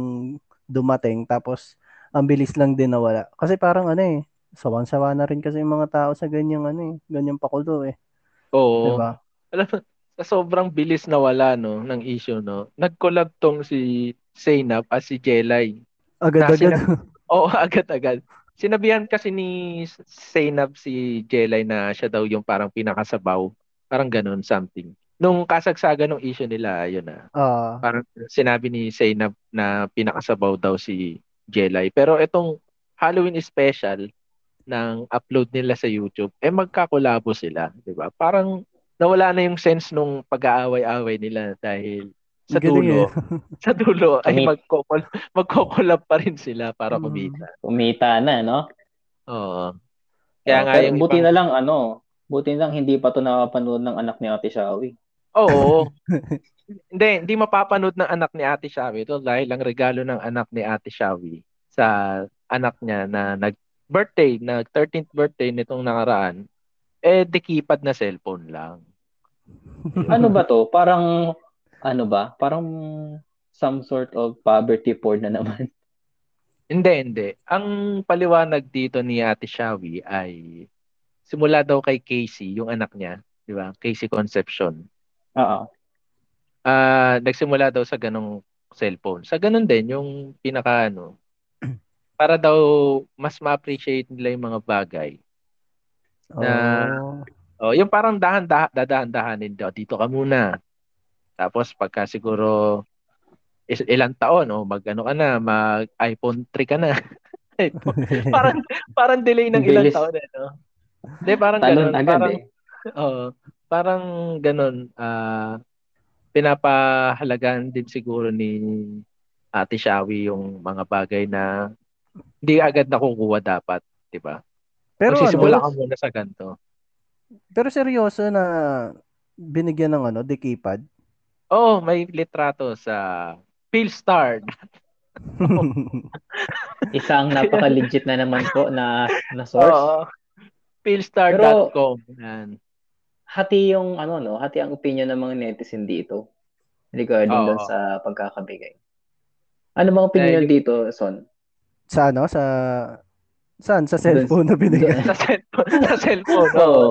dumating tapos ang bilis lang din nawala. Kasi parang ano eh, sawan-sawa na rin kasi yung mga tao sa ganyang ano eh, ganyang pakulo eh, Oo. ba? alam mo, sa sobrang bilis na wala no ng issue no. Nag-collab tong si Zainab at si Jelay. Agad-agad. Oo, *laughs* agad-agad. Sinabihan kasi ni Zainab si Jelay na siya daw yung parang pinakasabaw. Parang ganun, something. Nung kasagsagan ng issue nila, yun na. Ah, Parang sinabi ni Say na, na pinakasabaw daw si Jelay. Pero itong Halloween special ng upload nila sa YouTube, eh magkakulabo sila, 'di ba? Parang nawala na yung sense nung pag-aaway-away nila dahil sa Galing dulo, eh. *laughs* sa dulo ay magkokol magkokolab pa rin sila para Mm. kumita. Kumita na, no? Oo. Kaya Oh, nga yung buti ibang- na lang, ano, buti na lang hindi pa to nakapanood ng anak ni Ate Shawi. Oo. *laughs* hindi, hindi mapapanood ng anak ni Ate Shawi ito dahil ang regalo ng anak ni Ate Shawi sa anak niya na nag-birthday, nag 13th birthday nitong nakaraan, eh dekipad na cellphone lang. Ano ba to? Parang, ano ba? Parang some sort of poverty porn na naman. *laughs* Hindi, hindi. Ang paliwanag dito ni Ate Shawi ay simula daw kay Casey, yung anak niya, di ba? Casey Conception. Oo. Ah, nagsimula daw sa ganong cellphone. Sa ganon din yung pinaka ano *clears throat* para daw mas ma-appreciate nila yung mga bagay. Na- Oh. Oh, yung parang dahan-dahan dadahan-dahanin daw dito ka muna. Tapos pagka siguro is, ilang taon o mag ano ka na, mag iPhone 3 ka na. *laughs* *laughs* parang parang delay ng ilang Bilis. taon eh, no? Hindi, parang Talon ganun. agad parang, eh. *laughs* Oo. Parang ganun. ah pinapahalagan din siguro ni Ate Shawi yung mga bagay na hindi agad nakukuha dapat, 'di ba? Pero Magsisimula ano, ka muna sa ganito. pero seryoso na binigyan ng ano, dekipad. Oo, may litrato sa Philstar. *laughs* Isang napaka-legit na naman po na, na source. Oo. Philstar.com. Yan. Hati yung, ano, no? Hati ang opinion ng mga netizen dito. Regarding doon sa pagkakabigay. Ano bang opinion Dahil- dito, Son? sa ano, sa saan sa cellphone na binigyan. *laughs* sa cellphone. sa cellphone. *laughs* Oo. Oo.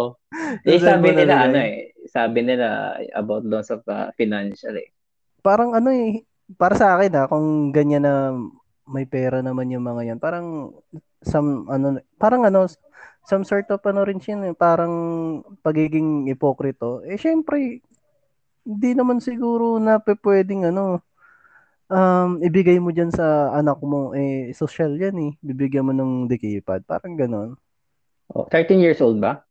Eh, Sa sabi nila, na ano eh, sabi nila about doon sa uh, financial eh. Parang ano eh, para sa akin ah, kung ganyan na may pera naman yung mga yan, parang some ano, parang ano, some sort of ano rin siya, eh, parang pagiging ipokrito. Eh syempre, hindi naman siguro na pwedeng ano, um, ibigay mo dyan sa anak mo, eh, social yan eh. Bibigyan mo ng dekipad. Parang ganon. Oh, 13 years old ba?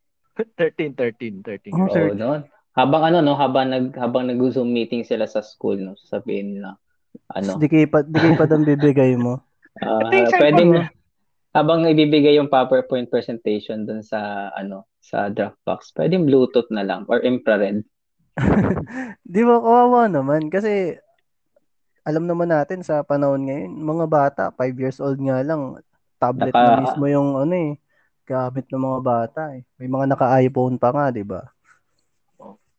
13, 13, 13 Oh, years Oo, old. noon. Habang ano no, habang nag habang nag-Zoom meeting sila sa school no, sabihin nila ano, Dekipad, dekipad ang bibigay mo. ah, cellphone pwedeng. Habang ibibigay yung PowerPoint presentation dun sa ano, sa Dropbox, pwedeng Bluetooth na lang or infrared. *laughs* Di ba kawawa naman? Kasi alam naman natin sa panahon ngayon, mga bata, 5 years old nga lang, tablet na Naka- mismo yung ano eh, gamit ng mga bata eh. May mga naka-iPhone pa nga, di ba?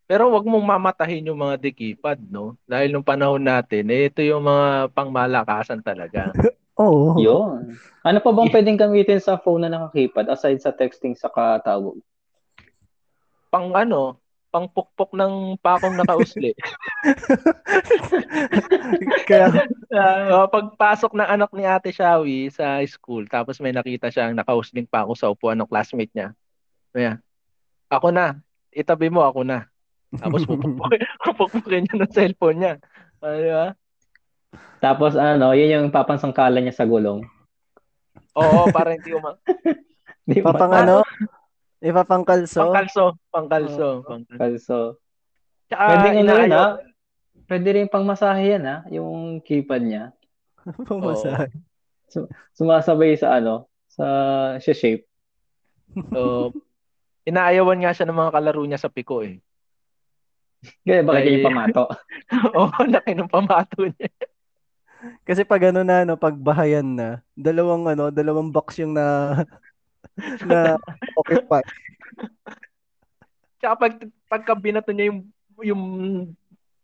Pero wag mong mamatahin yung mga dekipad, no? Dahil nung panahon natin, eh, ito yung mga pangmalakasan talaga. *laughs* Oo. Yun. Ano pa bang pwedeng gamitin sa phone na nakakipad aside sa texting sa katawag? Pang ano, pang pukpok ng pakong nakausli. *laughs* Kaya, Ah, pagpasok ng anak ni Ate Shawi sa school, tapos may nakita siyang nakausling pa ako sa upuan ng classmate niya. Kaya, ako na, itabi mo ako na. Tapos *laughs* pupukpukin, pupukpukin niya ng cellphone niya. Ah, di ba? Tapos ano, yun yung papansangkalan niya sa gulong. Oo, para hindi uma... *laughs* Di ba? papang ano, ipapangkalso. Pangkalso, pangkalso. pangkalso. So, Tsaka, pwede ano yun inaayaw- ha? Pwede rin pang masahe yan ha? Yung keypad niya. *laughs* Pamasahe. Sumasabay sa ano, sa siya shape. So, inaayawan nga siya ng mga kalaro niya sa piko eh. Kaya bakit yung pamato? *laughs* Oo, laki ng pamato niya. Kasi pag ano na, no, pag bahayan na, dalawang ano, dalawang box yung na *laughs* na occupy. Tsaka pag, pagka binato niya yung, yung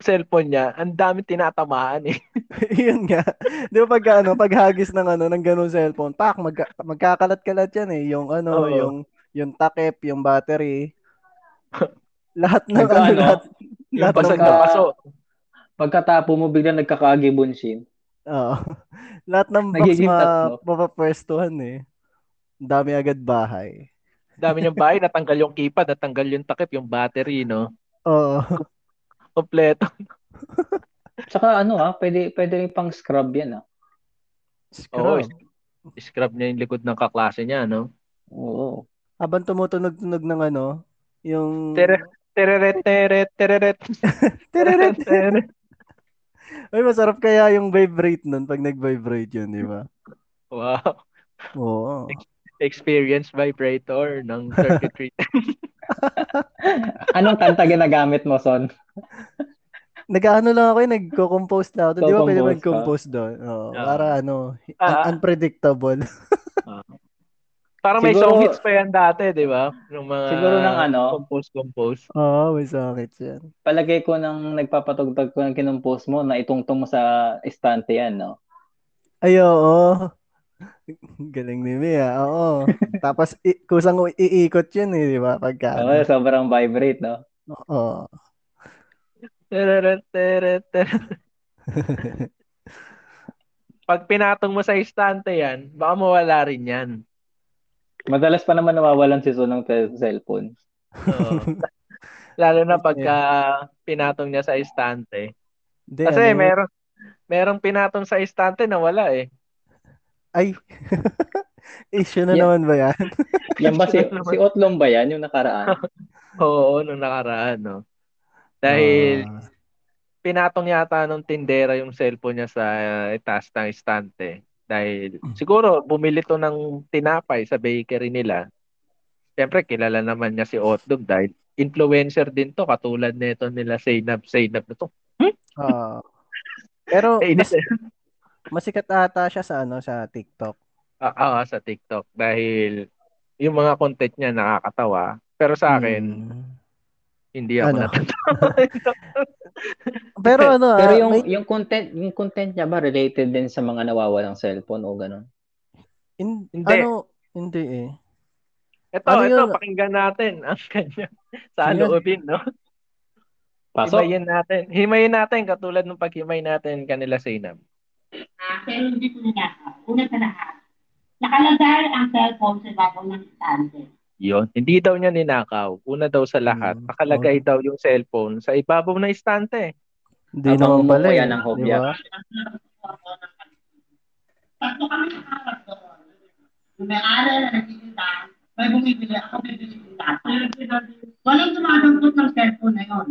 cellphone niya, ang dami tinatamaan eh. *laughs* Yun nga. Di ba pag ano, pag hagis ng ano, ng ganung cellphone, pak, magka, magkakalat-kalat yan eh. Yung ano, Oo. yung, yung takip, yung battery. *laughs* lahat ng Pagka ano, ano, lahat, Yung lahat ng, basag pagka- na paso. Pagkatapo mo, biglang nagkakagibunshin. Oo. *laughs* lahat ng box tatlo. mapapwestuhan eh. Ang Dami agad bahay. Dami niyang bahay, natanggal yung keypad, natanggal yung takip, yung battery, no? Oo. Kompleto. *laughs* Tsaka ano ah, pwede, pwede rin pang scrub yan ah. Oo, Scrub. Scrub niya yung likod ng kaklase niya, no? Oo. Habang tumutunog-tunog ng ano, yung... Tere, tereret, teret, tereret. Tereret. *laughs* teret. Ay, masarap kaya yung vibrate nun pag nag-vibrate yun, di ba? Wow. Oo. Experience vibrator ng 33. *laughs* Anong kanta ginagamit mo, Son? Nag-ano lang ako, eh, nagko-compose na ako. Di ba pwede mag-compose doon? Oo, Ah. para ano, Ah. un- unpredictable. *laughs* Parang may Siguro- song hits pa yan dati, di ba? Yung mga Siguro ng ano? Compose, compose. Oo, may sakit yan. Palagay ko nang nagpapatugtog ko ng kinumpose mo na itungtong mo sa estante yan, no? Ay, oo. *laughs* Galing ni Mia, oo. *laughs* Tapos, i- kusang iikot yun eh, di ba? Pagka, Oo, sobrang vibrate, no? oo. *laughs* Pag pinatong mo sa istante yan, baka mawala rin yan. Madalas pa naman nawawalan si Son ng te- cellphone. Oo. *laughs* Lalo na pagka pinatong niya sa istante. Hindi, Kasi ano, meron merong pinatong sa istante na wala eh. Ay, *laughs* issue na Yeah. naman ba yan? *laughs* Yan ba si, si Otlong ba yan, yung nakaraan? Oo, nung nakaraan, no. Dahil Ah, pinatong yata nung tindera yung cellphone niya sa uh, itaas ng istante. Dahil siguro bumili to ng tinapay sa bakery nila. Siyempre, kilala naman niya si Otdog dahil influencer din to katulad nito nila Zainab Zainab na to. ah. pero, *laughs* mas, masikat ata siya sa ano sa TikTok. Ah, ah, sa TikTok dahil yung mga content niya nakakatawa. Pero sa akin, Hmm. Hindi ako Ano? natatawa. *laughs* Pero ano, Pero ah, yung may- yung content, yung content niya ba related din sa mga nawawalang cellphone o ganun? hin- Hindi. ano, hindi eh. ito, Ano ito, yun? pakinggan natin *laughs* ang kanya sa Sige. loobin, no? Pasok. Himayin natin. Himayin natin katulad ng paghimay natin kanila Zainab. Ah, pero hindi ko nangyari. Una sa lahat, nakalagay ang cellphone sa ibabaw ng. Yon, hindi daw niya ninakaw. Una daw sa lahat, Hmm. nakalagay daw yung cellphone sa ibabaw ng istante. Hindi naman pala eh. yan ng hobya. Di ba? Tatlo kami doon. Yung may-ari na nagtitinda, may bumibili, ako bibili ng data. Walang dumadampot ng cellphone na yun.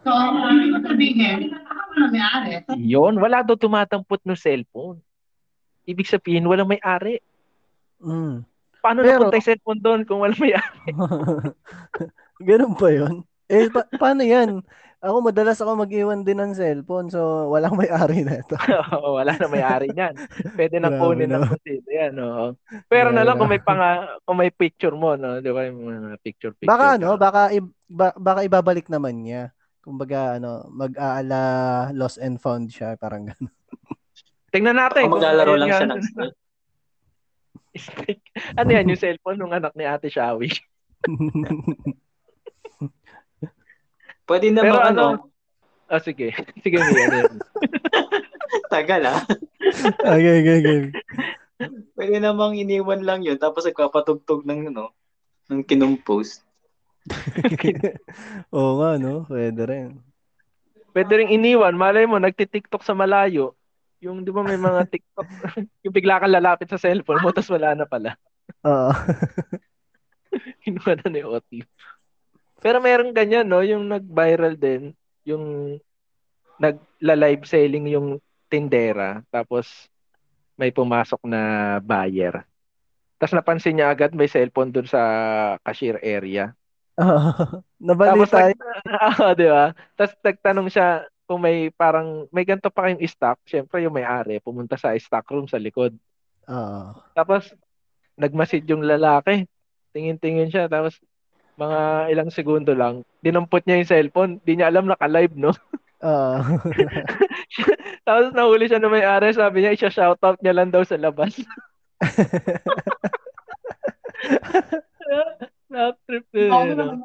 So, hindi ko sabihin, ako na may-ari. Yon, wala daw tumatampot ng cellphone. Ibig sabihin, walang may-ari. Mm. Paano Pero- napunta yung cellphone doon kung walang may-ari? *laughs* Ganun ba yun? Eh, pa- paano yan? Ako, madalas ako mag-iwan din ng cellphone, so walang may-ari na ito. *laughs* Oo, wala na may-ari niyan. Pwede na kunin kung sino yan. Oo. Pero na lang kung may panga, kung may picture mo, no? Di ba yung mga picture picture. Baka ano, baka, i- ba- baka ibabalik naman niya. Kumbaga, ano, mag-aala lost and found siya, parang gano'n. Tingnan natin. Kung maglalaro lang siya ng Snake. ano yan, yung cellphone ng anak ni Ate Shawi? *laughs* Pwede Pero naman ano, ano, Ah, sige. Sige, Mia. ano yan? *laughs* tagal ah. okay, okay, okay. Pwede namang iniwan lang yun tapos nagpapatugtog ng ano, ng kinumpose. *laughs* Oo nga, no? Pwede rin. Pwede rin iniwan. Malay mo, nagtitiktok sa malayo. Yung, di ba may mga TikTok, *laughs* yung bigla kang lalapit sa cellphone mo, tapos wala na pala. Oo. *laughs* Kinuha na ni Otli. Pero meron ganyan, no? Yung nag-viral din, yung nagla-live selling yung tindera, tapos may pumasok na buyer. Tapos napansin niya agad may cellphone dun sa cashier area. *laughs* Tapos Nabalita. nag, ah, di ba? Tapos nagtanong siya kung may parang may ganito pa kayong stock. Siyempre yung may-ari pumunta sa stock room sa likod. Oo. Tapos nagmasid yung lalaki. Tingin-tingin siya tapos mga ilang segundo lang, dinampot niya yung cellphone. Di niya alam naka-live, no? *laughs* Oo. *laughs* Tapos nahuli siya na may-ari, sabi niya, isha-shoutout niya lang daw sa labas. *laughs* Na-trip din, no?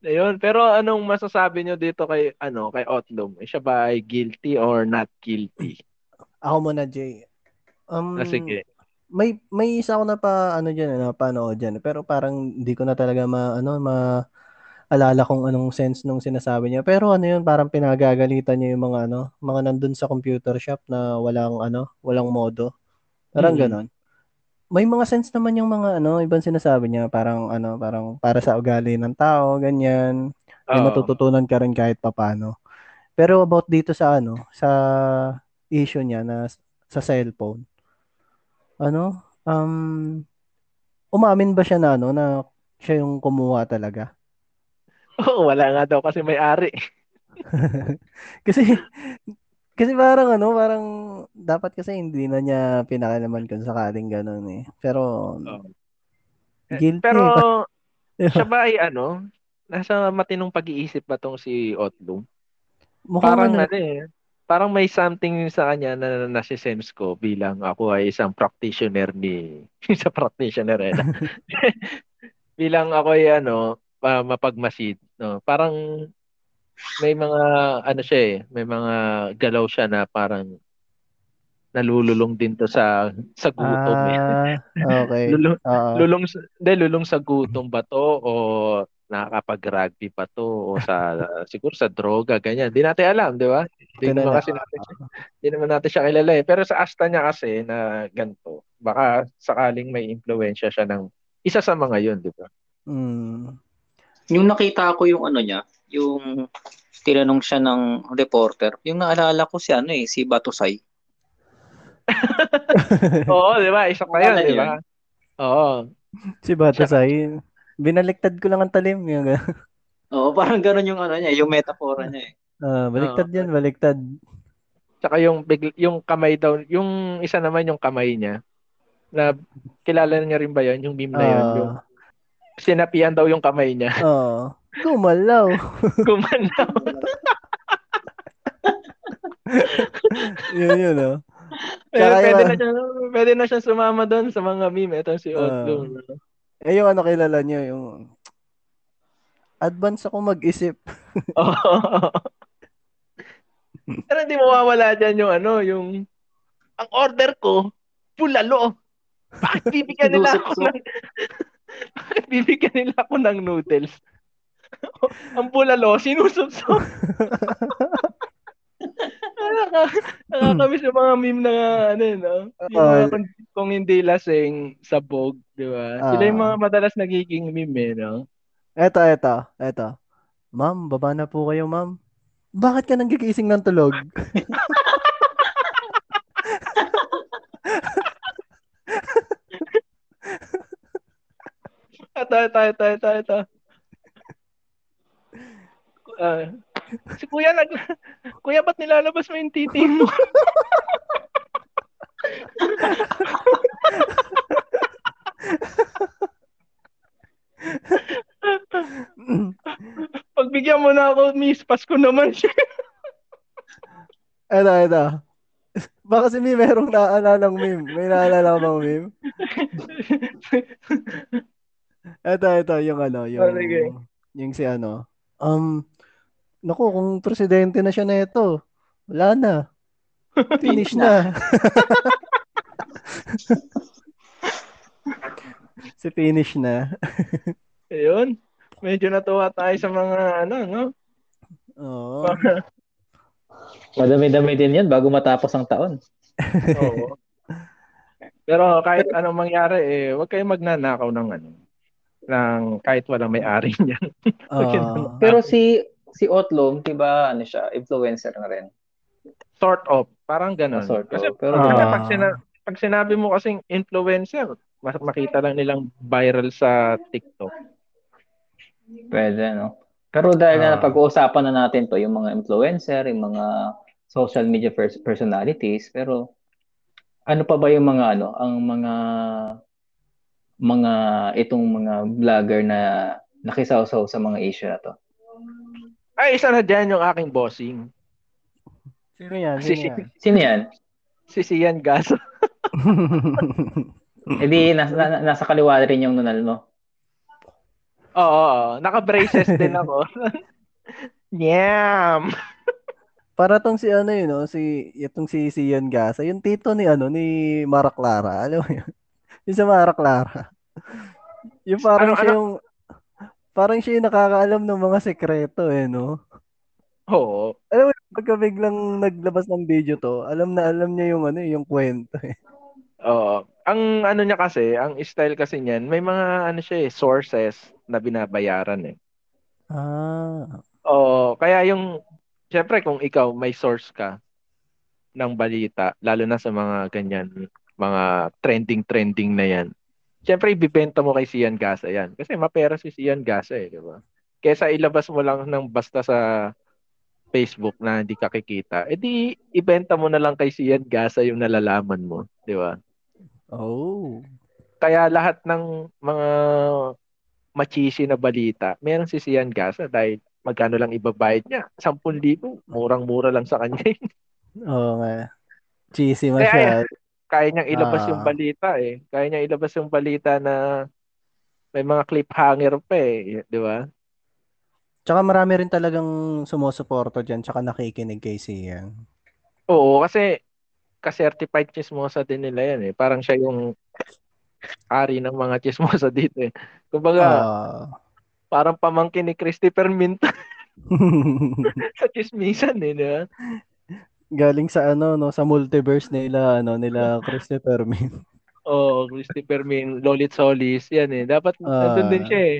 Ayun, pero anong masasabi niyo dito kay ano, kay Otlum? Eh, Siya ba ay guilty or not guilty? Ako muna, Jay. Um, Ah, sige. may may isa ako na pa ano diyan na panood diyan pero parang hindi ko na talaga ma ano ma alala kung anong sense nung sinasabi niya. Pero ano yun, parang pinagagalitan niya yung mga ano, mga nandun sa computer shop na walang ano, walang modo. Parang Mm. ganon. May mga sense naman yung mga ano, ibang sinasabi niya, parang ano, parang para sa ugali ng tao, ganyan. May Oo. matututunan ka rin kahit papano. Pero about dito sa ano, sa issue niya na sa cellphone. Ano? Um umamin ba siya na ano na siya yung kumuha talaga? *laughs* Oo, wala nga daw kasi may-ari. *laughs* kasi kasi parang ano, parang dapat kasi hindi na niya pinakalaman kung sakaling ganun eh. Pero Oo. guilty. Pero eh. *laughs* siya ba ay ano, nasa matinong pag-iisip ba tong si Otlum? Mukhang Parang ano, ano eh, parang may something sa kanya na nasi-sense ko bilang ako ay isang practitioner ni *laughs* sa practitioner eh. *laughs* bilang ako ay ano, pa- mapagmasid, no. Parang may mga ano siya eh, may mga galaw siya na parang nalululong din to sa sa gutom eh. ah, okay. *laughs* Lulong, Oo. lulong sa- hindi lulong sa gutom ba to o nakakapag-rugby pa to o sa siguro sa droga ganyan. Hindi natin alam, di ba? Hindi naman na. kasi natin siya, hindi naman natin siya kilala eh. Pero sa asta niya kasi na ganito, baka sakaling may impluwensya siya ng isa sa mga yun, di ba? Mm. Yung nakita ko yung ano niya, yung tinanong siya ng reporter, yung naalala ko si ano eh, si Batusay. *laughs* Oo, di ba? Isa pa yun, di ba? Oo. Si Batasay, binaliktad ko lang ang talim. Yung. Oo, parang ganun yung ano niya, yung metafora niya eh. ah, baliktad yan, baliktad. Tsaka yung bigl- yung kamay daw, yung isa naman yung kamay niya. Na kilala niya rin ba yun, yung meme na yun, yung Ah, sinapian daw yung kamay niya. Oo. Gumalaw. *laughs* Gumanaw. *laughs* yun yun, oh. Eh, Tsaka pwede yung- na siya, pwede na siya sumama doon sa mga meme. Ito si Ah. Otlum. Eh, yung ano kilala niyo, yung advance ako mag-isip. *laughs* Oo. Pero hindi mawawala dyan yung ano, yung ang order ko, bulalo. Bakit bibigyan nila ako ng Bakit bibigyan nila ako ng noodles? *laughs* ang bulalo, sinusubso. Nakaka- *laughs* Nakakamiss yung mga meme na ano, no? Yung mga kung, kung hindi lasing, sabog, di ba? Sila yung mga madalas nagiging meme, eh, no? Eto, eto, eto. Ma'am, baba na po kayo, ma'am. Bakit ka nang gigising ng tulog? *laughs* Ito, ito, ito, ito, ito. Ah, si kuya nag *laughs* kuya ba't nilalabas mo yung titi mo? *laughs* Pagbigyan mo na ako, miss, Pasko naman siya. *laughs* eto, eto. Baka si Mim merong naalalang meme. May naalala bang meme? Eto, eto, yung ano, yung, Oh, sige. yung si ano. Um, naku, kung presidente na siya na ito, wala na. Finish na. *laughs* si finish na. Ayun. Medyo natuwa tayo sa mga ano, no? Oo. *laughs* Madami-dami din yan bago matapos ang taon. Oo. Pero kahit anong mangyari, eh, huwag kayong magnanakaw ng ano, ng kahit walang may-ari niyan. *laughs* Ah. Pero si si Otlong, 'di ba, ano siya, influencer na rin. sort of, parang ganun. Sort of. Kasi, Pero kasi Ah. pag, sina- pag sinabi mo kasing influencer, mas makita lang nilang viral sa TikTok. Pwede, no? Pero dahil Ah. na pag-uusapan na natin to, yung mga influencer, yung mga social media pers- personalities, pero ano pa ba yung mga ano, ang mga mga itong mga vlogger na nakisawsaw sa mga issue na to? Ay, isa na dyan yung aking bossing. Sino yan? Si, Sino yan? Sino yan? si Sian Gaso. *laughs* Eh di, nasa, na- nasa kaliwa rin yung nunal mo. Oo, oo. naka-braces din ako. *laughs* Nyam! Para tong si ano yun, no? si itong si Sian Gasa, yung tito ni ano ni Mara Clara, alam mo yun? *laughs* Yung sa Mara Clara. Yung parang Ano- siya ano? yung Parang siya yung nakakaalam ng mga sekreto eh, no? Oo. Alam mo, pagka biglang naglabas ng video to, alam na alam niya yung ano, yung kwento eh. Oo. Ang ano niya kasi, ang style kasi niyan, may mga ano siya eh, sources na binabayaran eh. Ah. Oo, kaya yung syempre kung ikaw may source ka ng balita, lalo na sa mga ganyan, mga trending-trending na yan. Syempre ibibenta mo kay Sian Gasa yan. Kasi mapera si Sian Gasa eh, di ba? Kesa ilabas mo lang ng basta sa Facebook na hindi ka kikita, edi ibenta mo na lang kay Sian Gasa yung nalalaman mo, di ba? Oh. Kaya lahat ng mga machisi na balita, meron si Sian Gasa dahil magkano lang ibabayad niya? 10,000. Murang-mura lang sa kanya. *laughs* Oo nga. Cheesy masyado. kaya niyang ilabas yung Ah. balita eh. Kaya niyang ilabas yung balita na may mga cliffhanger pa eh, di ba? Tsaka marami rin talagang sumusuporto dyan, tsaka nakikinig kay Sian. Oo, kasi ka-certified chismosa din nila yan eh. Parang siya yung ari ng mga chismosa *laughs* dito eh. Kumbaga, Ah. parang pamangkin ni Christopher Mint *laughs* sa chismisan eh, di ba? Galing sa ano, no, sa multiverse nila, ano, nila *laughs* Christopher Min. Oo, Christopher Mint, Lolit Solis, yan eh. Dapat nandun din siya eh.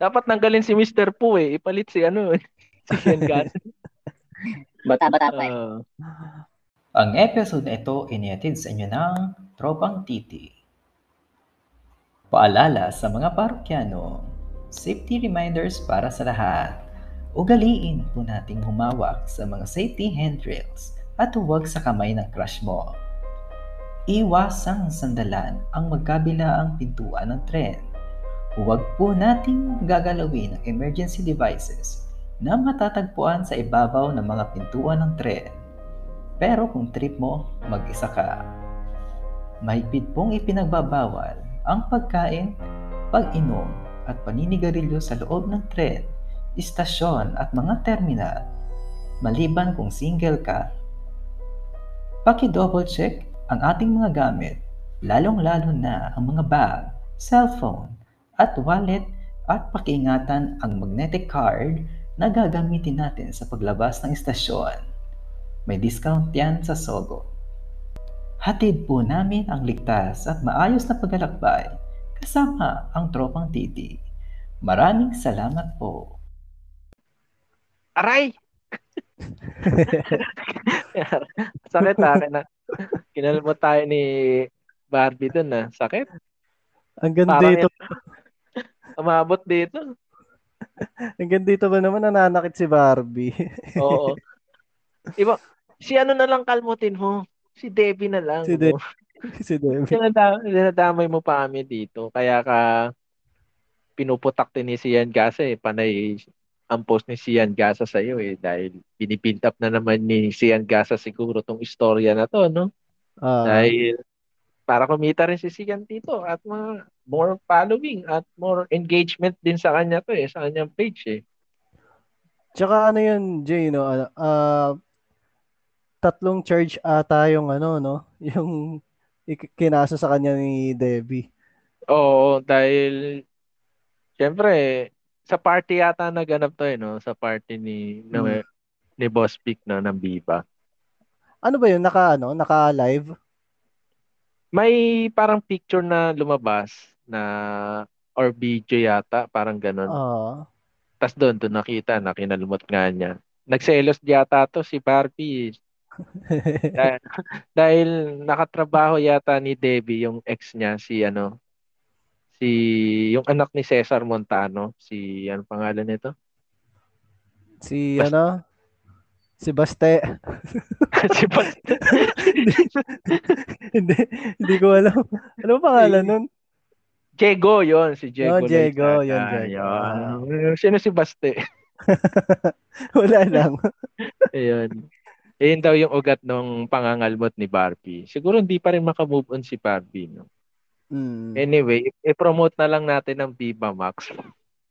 Dapat nanggalin si Mr. Pooh eh. Ipalit si ano eh. *laughs* Si Sean Gas. *laughs* Bata-bata pa eh. Ah. Ang episode na ito inihatid sa inyo ng Tropang Titi. Paalala sa mga parokyano, safety reminders para sa lahat. Ugaliin po nating humawak sa mga safety handrails at huwag sa kamay ng crush mo. Iwasang sandalan ang magkabilaang pintuan ng tren. Huwag po nating gagalawin ang emergency devices na matatagpuan sa ibabaw ng mga pintuan ng tren. Pero kung trip mo, mag-isa ka. Mahigpit pong ipinagbabawal ang pagkain, pag-inom at paninigarilyo sa loob ng tren, istasyon at mga terminal. Maliban kung single ka, paki-double check ang ating mga gamit, lalong-lalo na ang mga bag, cellphone, at wallet at pakiingatan ang magnetic card na gagamitin natin sa paglabas ng istasyon. May discount yan sa Sogo. Hatid po namin ang ligtas at maayos na paglalakbay kasama ang tropang titi. Maraming salamat po. Aray! *laughs* Sakit ha. Kina, kinalmot tayo ni Barbie dun na. Sakit. Hanggang Parang dito, *laughs* Umabot dito. hanggang dito ba naman nananakit si Barbie? *laughs* Oo. Iba, si ano na lang kalmutin mo. Si Debbie na lang. Si? Debbie. si Debbie. Dinada- dinadamay mo pa kami dito. Kaya ka pinuputak din ni Sian eh. Panay ang post ni Sian Gasa sa iyo eh. Dahil up na naman ni Sian Gasa siguro tong istorya na to, no? Ah, Dahil para kumita rin si Sian dito at mga more following at more engagement din sa kanya to eh, sa kanyang page eh. Tsaka ano yun, Jay, no? ano, ah, tatlong charge ata yung ano, no? *laughs* Yung kinasa sa kanya ni Debbie. Oo, dahil syempre sa party yata naganap to eh, no? Sa party ni no, Mm. ni Boss Vic no, ng Viva. Ano ba yun? Naka, ano? Naka-live? May parang picture na lumabas na or video yata, parang ganun. Ah. Tapos doon, doon nakita na kinalumot nga niya. Nagselos yata to si Barbie. *laughs* dahil, *laughs* dahil nakatrabaho yata ni Debbie yung ex niya, si ano, si yung anak ni Cesar Montano, si ano pangalan nito? si, Bas- ano? Si Baste. *laughs* si Bas- *laughs* hindi, hindi ko alam. Ano pangalan nun? Diego yon si Diego. Oh, Diego, yun, Diego. Yun. Sino si Baste? *laughs* Wala lang. Ayun. Ayun daw yung ugat ng pangangalmot ni Barbie. Siguro hindi pa rin makamove on si Barbie. No? Mm. Anyway, i-promote na lang natin ang Viva Max.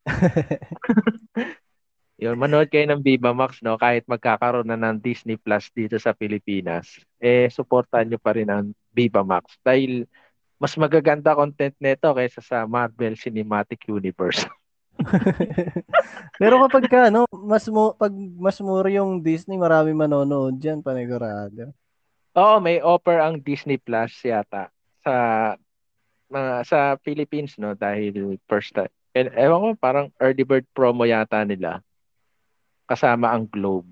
*laughs* Yun, manood kayo ng Viva Max, no? Kahit magkakaroon na ng Disney Plus dito sa Pilipinas, eh, supportan nyo pa rin ang Viva Max. Dahil mas magaganda content nito kaysa sa Marvel Cinematic Universe. *laughs* Pero kapag ka, ano, mas mo, pag mas mura yung Disney, marami manonood dyan, panigurado. Oo, may offer ang Disney Plus yata sa mga sa Philippines no dahil first time. E- ewan ko parang early bird promo yata nila kasama ang Globe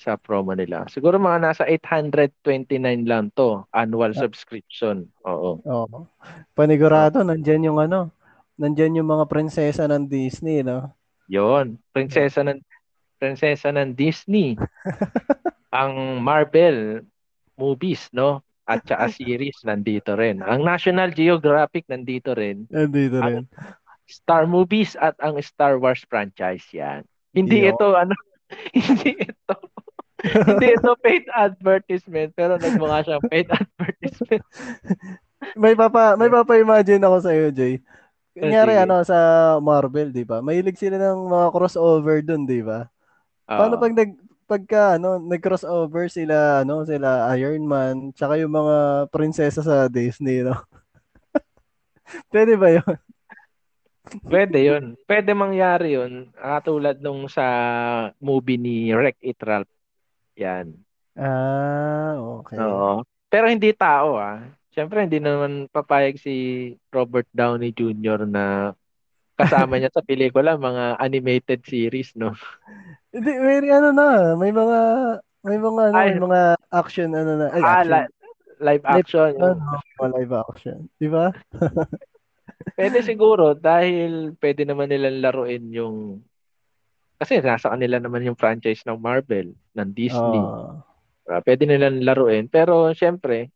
sa promo nila. Siguro mga nasa 829 lang to annual subscription. Oo. Oo. Panigurado, nandyan yung ano, nandyan yung mga prinsesa ng Disney, no? Yon, prinsesa ng prinsesa ng Disney. *laughs* ang Marvel movies, no? At saka *laughs* series nandito rin. Ang National Geographic nandito rin. Nandito rin. Star Movies at ang Star Wars franchise yan. Hindi Yo. ito ano, *laughs* hindi ito hindi *laughs* ito paid advertisement pero nagmukha siyang paid advertisement. May papa, may papa-imagine ako sa iyo, Jay. Kunyari Sige. ano sa Marvel, 'di ba? Mahilig sila ng mga crossover doon, 'di ba? Paano pag nag pagka ano, nag-crossover sila ano, sila Iron Man, tsaka yung mga prinsesa sa Disney, no? *laughs* Pwede ba 'yun? Pwede yun. Pwede mangyari yun. Katulad nung sa movie ni Wreck-It Ralph. Yan. Ah, okay. Oo. Pero hindi tao ah. Siyempre hindi naman papayag si Robert Downey Jr. na kasama niya sa pelikula mga animated series, no? Hindi, may ano na, may mga may mga ano, Ay. may mga action ano na, ay Ah, action. li- live action. ano, mga live action, 'di ba? *laughs* Pwede siguro dahil pwede naman nilang laruin yung kasi nasa kanila naman yung franchise ng Marvel, ng Disney. Oo. Ah, pwede nilang laruin. Pero syempre,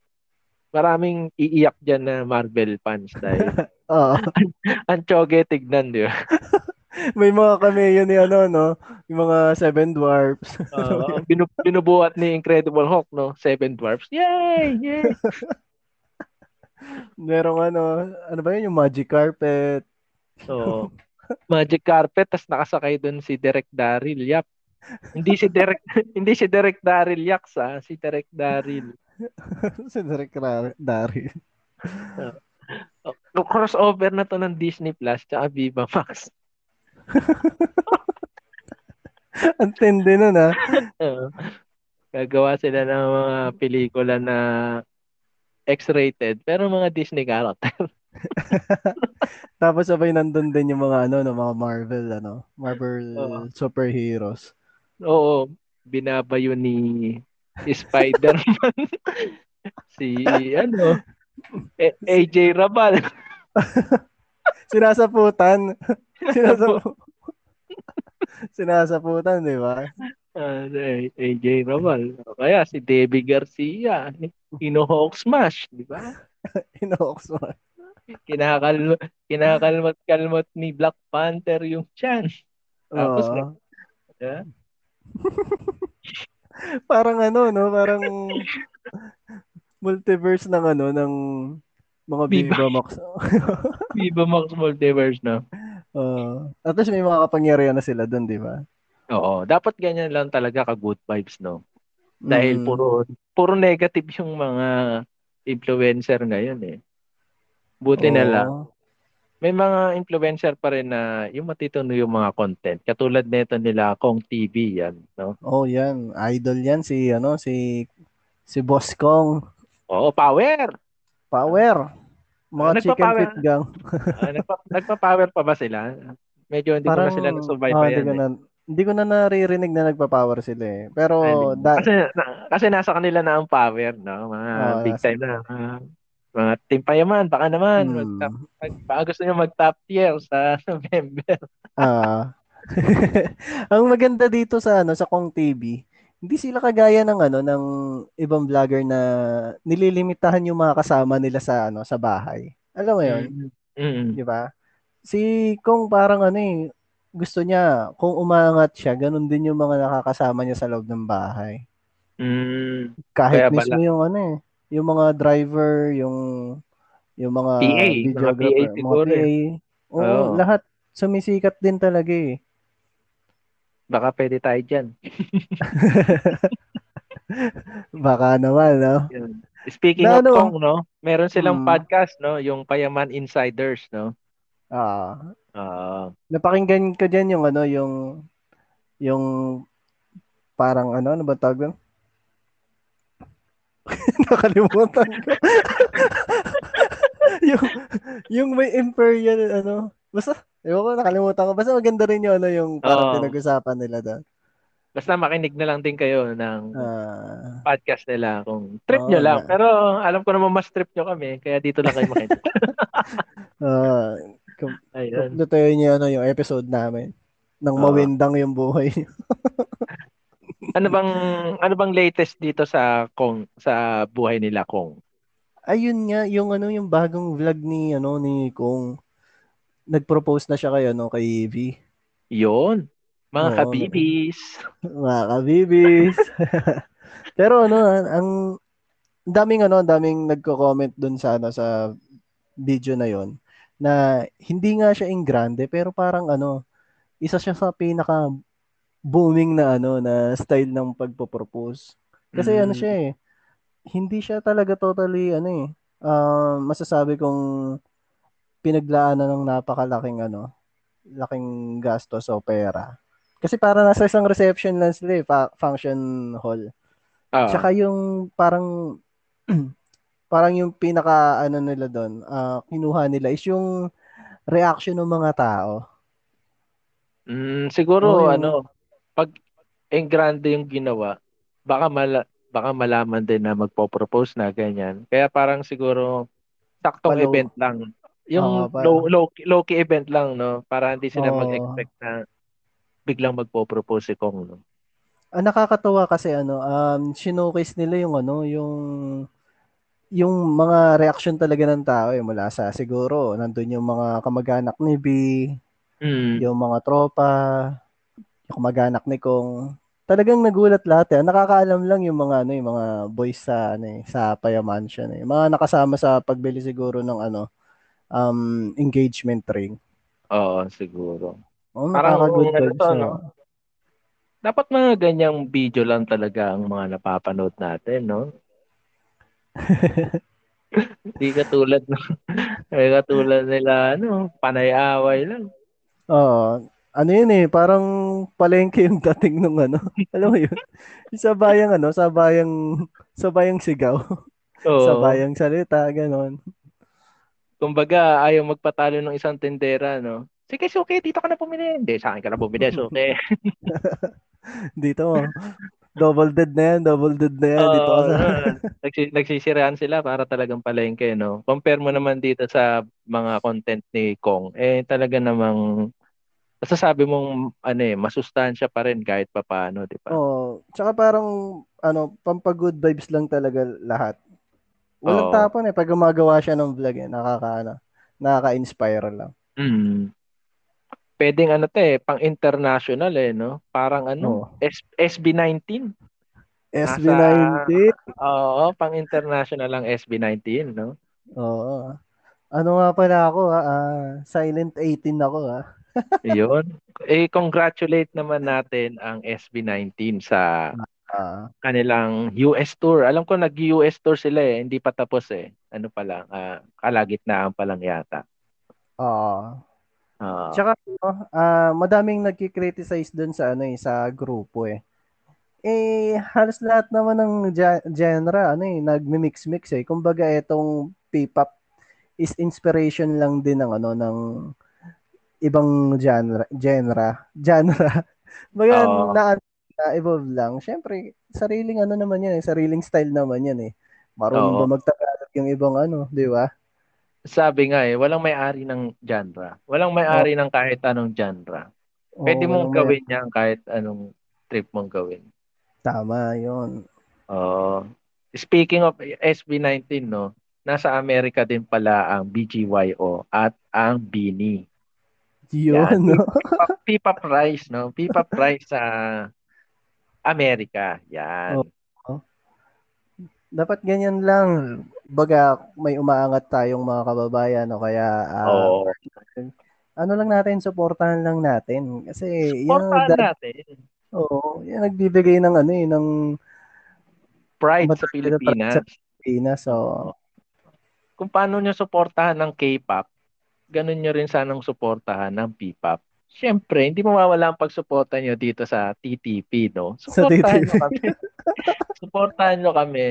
maraming iiyak dyan na Marvel fans dahil *laughs* Oo. *laughs* ang choge tignan, di ba? *laughs* May mga cameo ni ano, no? Yung mga Seven Dwarfs. *laughs* Oo, binu- binubuhat ni Incredible Hulk, no? Seven Dwarfs. Yay! Yay! Merong ano, ano ba yun? Yung Magic Carpet. So, Magic Carpet, tas nakasakay doon si Derek Daryl. Yap. Hindi si Derek hindi si Derek Daryl Yax, ah. Si Derek Daryl. si Derek Daryl. Oh, crossover na to ng Disney Plus tsaka Viva Max. *laughs* Ang tindi nun, ah. Gagawa sila ng mga pelikula na X-rated pero mga Disney character. *laughs* Tapos sabay nandun din yung mga ano, no, mga Marvel, ano, Marvel Oo. superheroes. Oo, binabayo ni Spider-Man. *laughs* si ano, A- AJ Rabal. *laughs* Sinasaputan. *laughs* Sinasapu- *laughs* Sinasaputan, di ba? Ah, si AJ Rabal. Kaya si Debbie Garcia, Ino-Hawk Smash, di ba? Inox mo. Kinakal kinakalmot-kalmot ni Black Panther yung chan. Tapos. Yeah. Parang ano, no? Parang multiverse ng ano, ng mga Viva. Viva Max. *laughs* Viva Max Multiverse na. Oo. at least may mga kapangyarihan na sila doon, di ba? Oo, dapat ganyan lang talaga ka good vibes, no? Dahil Mm. puro puro negative yung mga influencer ngayon eh. Buti na Oo. lang. May mga influencer pa rin na yung matituno yung mga content. Katulad nito nila Kong TV yan, no? Oh, yan. Idol yan si ano, si si Boss Kong. Oo, power. Power. Mga Ah, chicken nagpa-power. fit gang. *laughs* Ah, nagpa, nagpa-power pa ba sila? Medyo hindi ko na sila ah, nasubaybayan. hindi ko eh. na hindi ko na naririnig na nagpa-power sila eh. Pero Ayun. da- kasi na, kasi nasa kanila na ang power, no? Mga Oo, big nasa- time na. ah, mga team payaman, baka naman Hmm. mag-top, mag, baka gusto niyo mag-top tier sa *laughs* November. Ah. *laughs* ang maganda dito sa ano sa Kong TV, hindi sila kagaya ng ano ng ibang vlogger na nililimitahan yung mga kasama nila sa ano sa bahay. Alam mo 'yon, Mm. di ba? Si Kong parang ano eh, gusto niya kung umangat siya, ganun din yung mga nakakasama niya sa loob ng bahay. Mm. Kahit Kaya pala. mismo yung ano eh, yung mga driver, yung yung mga PA, mga PA mga PA. Oo, Oo. lahat sumisikat din talaga eh. Baka pwede tayo dyan. *laughs* Baka naman, no? Yun. Speaking Na of ano? Kong, no? Meron silang Mm. podcast, no? Yung Payaman Insiders, no? Ah, Ah, Napakinggan ko diyan yung ano, yung yung parang ano, ano ba tawag doon? *laughs* Nakalimutan ko. *laughs* yung yung may imperial ano, basta Ewan ko, nakalimutan ko. Basta maganda rin yung ano, yung parang Oo. pinag-usapan nila doon. basta makinig na lang din kayo ng Ah, podcast nila kung trip Oo nyo lang. nga. Pero alam ko naman mas trip nyo kami, kaya dito lang kayo makinig. *laughs* ah, kung Ayun. lutuin niyo ano, yung episode namin. Nang Oo. mawindang yung buhay niyo. *laughs* Ano bang ano bang latest dito sa Kong sa buhay nila Kong? Ayun nga, yung ano, yung bagong vlog ni, ano, ni Kung nag-propose na siya kay, ano, kay Evie. Yun. Mga Oo, kabibis. *laughs* Mga kabibis. *laughs* Pero ano, ang ang daming ano, ang daming nagko-comment dun sa ano sa video na yon na hindi nga siya in grande pero parang ano, isa siya sa pinaka booming na ano na style ng pagpo-propose. Kasi Mm. ano siya eh, hindi siya talaga totally ano eh, ah, masasabi kong pinaglaanan ng napakalaking ano, laking gastos o pera. Kasi para nasa isang reception lang sila eh, fa- function hall. Ah, Tsaka yung parang *clears throat* parang yung pinaka ano nila doon, ah, kinuha nila is yung reaction ng mga tao. mm, siguro Oo, yung- ano, pag en grande yung ginawa, baka mala, baka malaman din na magpo-propose na ganyan. Kaya parang siguro saktong Palo. event lang. Yung Oo, pa- low, low, low-key event lang, no? Para hindi sila Oo. mag-expect na biglang magpo-propose si Kong, no? Ang nakakatuwa kasi ano, um, showcase nila yung ano, yung yung mga reaction talaga ng tao eh, mula sa siguro, nandun yung mga kamag-anak ni B, Mm. yung mga tropa, yung kamag-anak ni Kong. Talagang nagulat lahat eh. Nakakaalam lang yung mga ano, yung mga boys sa ano eh, sa Paya Mansion eh. Mga nakasama sa pagbili siguro ng ano, um, engagement ring. Oo, siguro. Oh, Parang nakaka-good ano to, no? Dapat mga ganyang video lang talaga ang mga napapanood natin, no? *laughs* Hindi katulad no. Hindi katulad nila ano, panay-away lang. Oo. Ano yun eh, parang palengke yung dating nung ano. *laughs* Alam mo yun? Sa bayang ano, sa bayang, sa bayang sigaw. Oo. Sa bayang salita, ganon. Kumbaga, ayaw magpatalo ng isang tendera, no? Sige, suki, dito ka na bumili. Hindi, sa akin ka na bumili, suki. *laughs* Dito, double dead na yan, double dead na yan. Dito ka Oo, sa... no. Nagsi- nagsisiraan sila para talagang palengke, no? Compare mo naman dito sa mga content ni Kong, eh talaga namang masasabi mong ano eh, masustansya pa rin kahit papaano, di ba? Oo. Tsaka parang, ano, pampag-good vibes lang talaga lahat. Walang Oo. tapon eh. Pag gumagawa siya ng vlog eh, nakaka, ano, nakaka-inspire lang. Mm. Pwedeng ano to eh, pang international eh, no? Parang ano. S- SB19. SB19. Oo, pang international lang SB19, no? Oo. Ano nga pala ako? Ah, silent 18 ako ha. *laughs* Yun. Eh, congratulate naman natin ang SB19 sa Ah, kanilang US tour. Alam ko nag-US tour sila eh, hindi pa tapos eh. Ano pa lang, ah, kalagitnaan pa lang yata. oo. Ah, Tsaka ano, ah, madaming nagki-criticize dun sa ano eh, sa grupo eh. Eh halos lahat naman ng genre ano eh, nagmi-mix-mix eh. Kumbaga etong P-pop is inspiration lang din ng ano ng ibang genre, genre, *laughs* genre. Baga Oo. na, na evolve lang. Syempre, sariling ano naman yan, eh, sariling style naman yan eh. Marunong Oo. ba magtagalog yung ibang ano, di ba? sabi nga eh, walang may-ari ng genre. Walang may-ari ng kahit anong genre. Oo, Pwede mong walang may- gawin yan kahit anong trip mong gawin. Tama, yun. Oo. Speaking of SB19, no, nasa Amerika din pala ang BGYO at ang BINI. Yun, no? P-pop, P-pop rice, no? P-pop rice sa Amerika. Yan. Dapat ganyan lang. Baga, may umaangat tayong mga kababayan o kaya ah, Oo. ano lang natin, suportahan lang natin. Kasi yan Supportahan nagda- natin. Oo, yan nagbibigay ng ano eh, ng Pride sa Matagal na Pilipinas. Pilipinas. So, Kung paano nyo suportahan ng K-pop, ganun nyo rin sanang suportahan ng P-pop. Siyempre, hindi mawawala ang pagsuporta nyo dito sa TTP, no? Suportahan nyo *laughs* kami. suportahan nyo kami.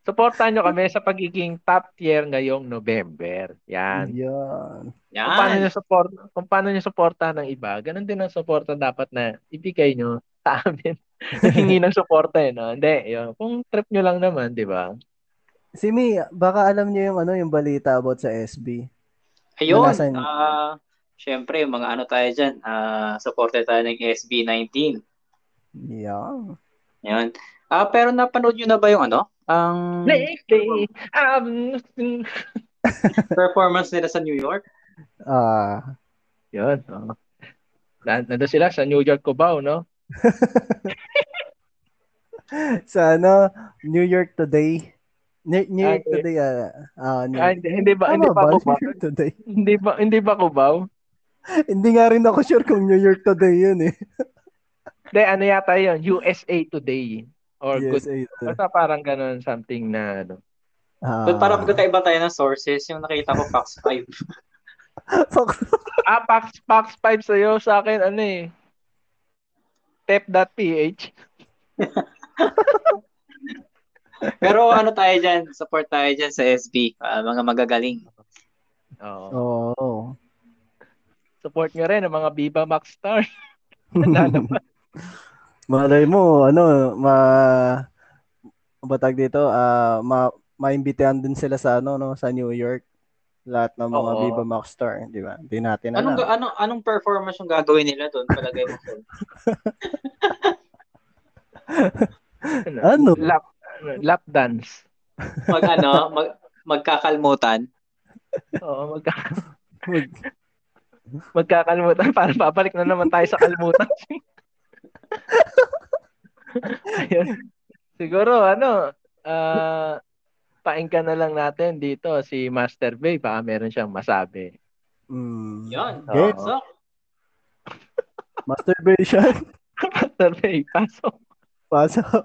Suportahan nyo kami sa pagiging top tier ngayong November. Yan. Yan. Kung paano Yan. nyo support, kung paano nyo suportahan ng iba, ganun din ang suporta dapat na ibigay nyo sa amin. *laughs* Hingi ng suporta eh, no? Hindi, yun. Kung trip nyo lang naman, di ba? Si Mi, baka alam niyo yung ano yung balita about sa SB. Ayun. Nalasan- Ah, syempre, mga ano tayo dyan. Ah, supporter tayo ng SB19. Yan. Yan. Ah, pero napanood nyo na ba yung ano? Ang Lately, um, *laughs* performance nila sa New York? Ah, yun. Oh. Na- Nandun sila sa New York Cubao, no? *laughs* sa ano, New York Today. New, New York Today, ah, ah, New Ah, York. hindi, hindi ba, Tama hindi ba ba? New Today. Hindi ba, hindi ba Cubao? *laughs* Hindi nga rin ako sure kung New York Today yun eh. Hindi, ano yata yun? USA Today. Or good. USA Today. Basta parang ganun, something na, ano. Ah, But para magkakaiba tayo ng sources, yung nakita ko Fox 5. *laughs* Ah, Pax, Pax 5 sa'yo, sa akin, ano eh. Tep.ph. *laughs* Pero ano tayo dyan, support tayo dyan sa SB, ah, mga magagaling. Oo. Oo. Support nyo rin ang mga Viva Max Star. *laughs* Malay mo, ano, ma batag dito, ah ma maimbitahan din sila sa ano no, sa New York. Lahat ng mga Oo. Viva Max Star, di ba? Hindi natin Anong alam. ga- anong anong performance yung gagawin nila doon palagay mo? *laughs* Ano? Lap, ano, lap dance. Mag ano, mag magkakalmutan. Oo, magka, magkakalimutan. Para babalik na naman tayo sa kalmutan. Ayun. Siguro, ano, ah, painggan na lang natin dito si Master Bay. Baka meron siyang masabi. Mm. Yan. Okay. So, Masturbation. *laughs* Master Bay, pasok. Pasok.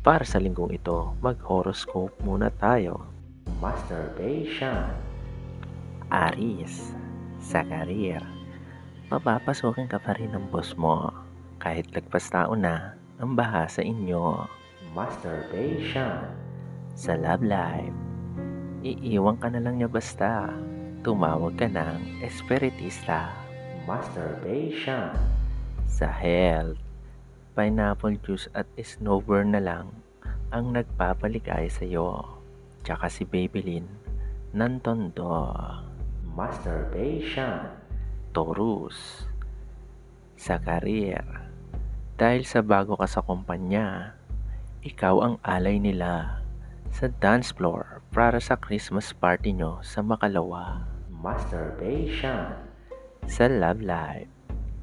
Para sa linggong ito, mag-horoscope muna tayo. Masturbation. Aris, sa career. Mapapasukin ka pa rin ng boss mo kahit lagpas taon na ang baha sa inyo. Masturbation. Sa love life. Iiwan ka na lang niya basta. Tumawag ka ng espiritista. Masturbation. Sa health pineapple juice at snowburn na lang ang nagpapaligay sa iyo. Tsaka si Babylin ng tondo. Masturbation. Taurus. Sa career. Dahil sa bago ka sa kumpanya, ikaw ang alay nila sa dance floor para sa Christmas party nyo sa Makalawa. Masturbation. Sa love life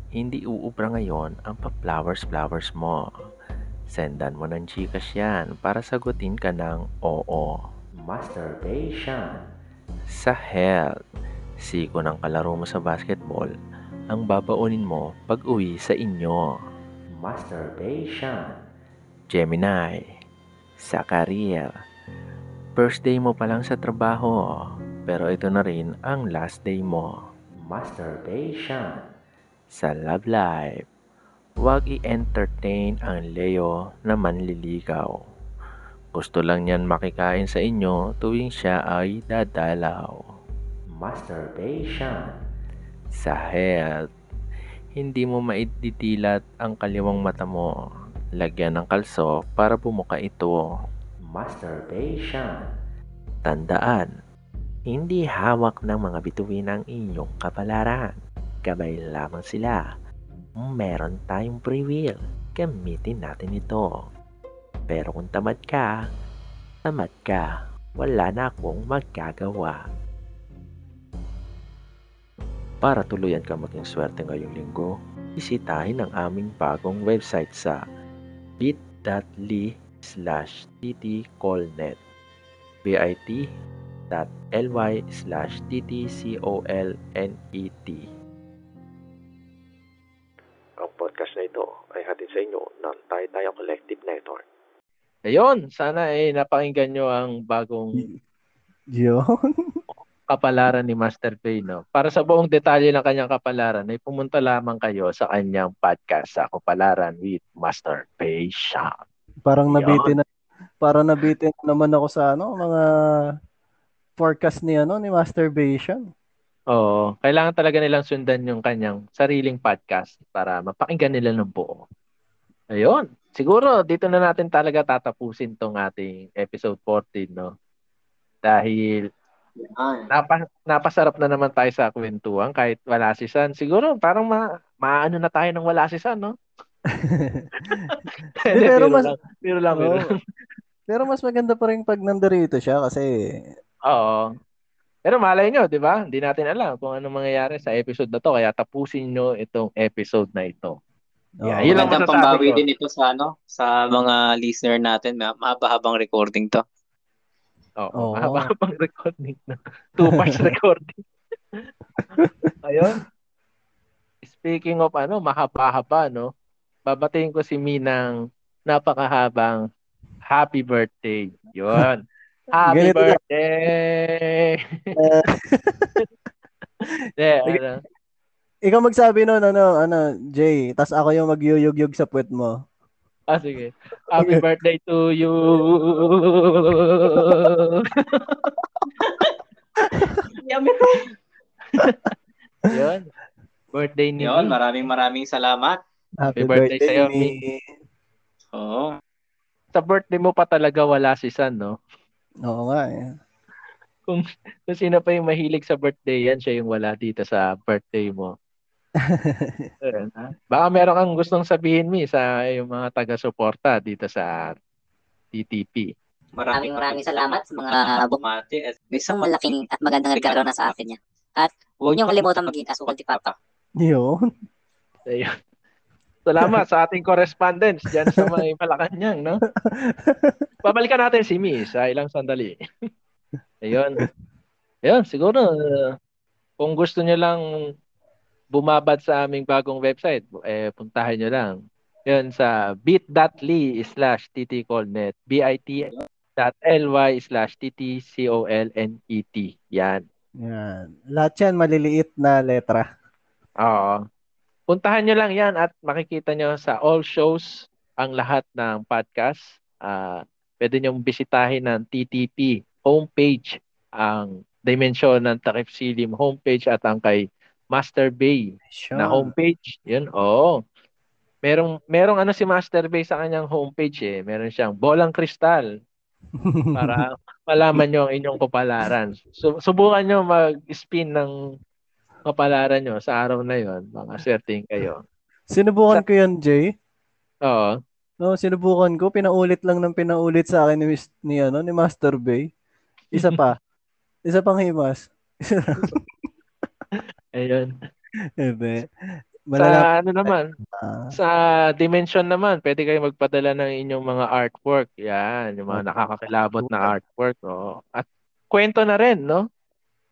hindi uubra ngayon ang pa-flowers-flowers mo. Sendan mo ng Gcash yan para sagutin ka ng oo. Masturbation. Sa health, siko ng kalaro mo sa basketball ang babaunin mo pag uwi sa inyo. Masturbation. Gemini. Sa career, first day mo pa lang sa trabaho, pero ito na rin ang last day mo. Masturbation sa love life. Huwag i-entertain ang Leo na manliligaw. Gusto lang niyan makikain sa inyo tuwing siya ay dadalaw. Masturbation. Sa health. Hindi mo maiddidilat ang kaliwang mata mo. Lagyan ng kalso para bumuka ito. Masturbation. Tandaan, hindi hawak ng mga bituin ang inyong kapalaran gabay lamang sila. Meron tayong free will. Gamitin natin ito. Pero kung tamad ka, tamad ka. Wala na akong magagawa. Para tuluyan ka maging swerte ngayong linggo, bisitahin ang aming bagong website sa bit.ly slash ttcolnet bit.ly slash ttcolnet na ito ay hatid sa inyo ng Tayo Tayo Collective Network. Ayun, sana eh napakinggan nyo ang bagong Yun. kapalaran ni Master Pay. No? Para sa buong detalye ng kanyang kapalaran, ay pumunta lamang kayo sa kanyang podcast sa Kapalaran with Master Pay Shop. Parang nabitin na parang nabitin na naman ako sa ano, mga forecast ni ano ni masturbation. Oo, kailangan talaga nilang sundan yung kanyang sariling podcast para mapakinggan nila ng buo. Ayun. Siguro dito na natin talaga tatapusin tong ating episode 14, no? Dahil napa, napasarap na naman tayo sa kwentuhan kahit wala si San. Siguro parang ma, maano na tayo ng wala si San, no? Hindi, *laughs* pero Biro mas- lang, biro lang, biro Oo. lang. Pero mas maganda pa rin pag nandarito siya kasi Oo. Pero malay nyo, di ba? Hindi natin alam kung ano mangyayari sa episode na to. Kaya tapusin nyo itong episode na ito. Yeah, Oo. yun lang pambawi ko. din ito sa ano, sa mga listener natin. Ma- Mahaba-habang recording to. Oo. Oo. Mahaba pang *laughs* recording na. Two parts *laughs* recording. Ayun. Speaking of ano, mahaba-haba, no? Babatiin ko si Minang napakahabang happy birthday. Yun. Happy Ganito birthday! *laughs* De, ano, ikaw magsabi nun ano ano Jay, tas ako yung magyuyugyug sa puwet mo. ah, sige. Happy *laughs* birthday to you! *laughs* Yun. Birthday ni Yun, Mi. maraming maraming salamat. Happy, Happy birthday birthday, sa'yo, Mi. Oo. Sa birthday mo pa talaga wala si San, no? Oo nga eh. Kung sino pa yung mahilig sa birthday yan, siya yung wala dito sa birthday mo. *laughs* Ayun, ha? Baka meron kang gustong sabihin, Mi, sa yung mga taga-suporta dito sa TTP. Maraming Maraming salamat sa mga bumati. At isang malaking at magandang nagkaroon na sa akin niya. At huwag niyong kalimutan maging asukal ti Papa. Yun. Ayun. Salamat sa ating correspondence dyan sa mga Malacanang, no? *laughs* Babalikan natin si Mi sa ilang sandali. *laughs* Ayun. Ayun, siguro uh, kung gusto niyo lang bumabad sa aming bagong website, eh, puntahan niyo lang. Yun sa bit.ly slash ttcolnet bit.ly slash ttcolnet yan. Yan. Lahat yan maliliit na letra. Oo. Puntahan nyo lang yan at makikita nyo sa all shows ang lahat ng podcast. Ah, pwede nyo bisitahin ng TTP homepage ang Dimension ng Takip Silim homepage at ang kay Master Bay Sure. na homepage. Yun, oo. Merong, merong ano si Master Bay sa kanyang homepage eh. Meron siyang bolang kristal *laughs* para malaman nyo ang inyong kapalaran. So, subukan nyo mag-spin ng kapalaran nyo sa araw na yon. Mga swerteng kayo. Sinubukan ko yan, Jay. Oo. No, sinubukan ko, pinaulit lang ng pinaulit sa akin ni, ni ano, ni Master Bay. Isa pa. *laughs* Isa pang himas. *laughs* Ayun. Ebe. Sa Malala- ano naman, Ah, sa Dimension naman, pwede kayo magpadala ng inyong mga artwork. Yan, yung mga nakakakilabot na artwork. Oo. At kwento na rin, no?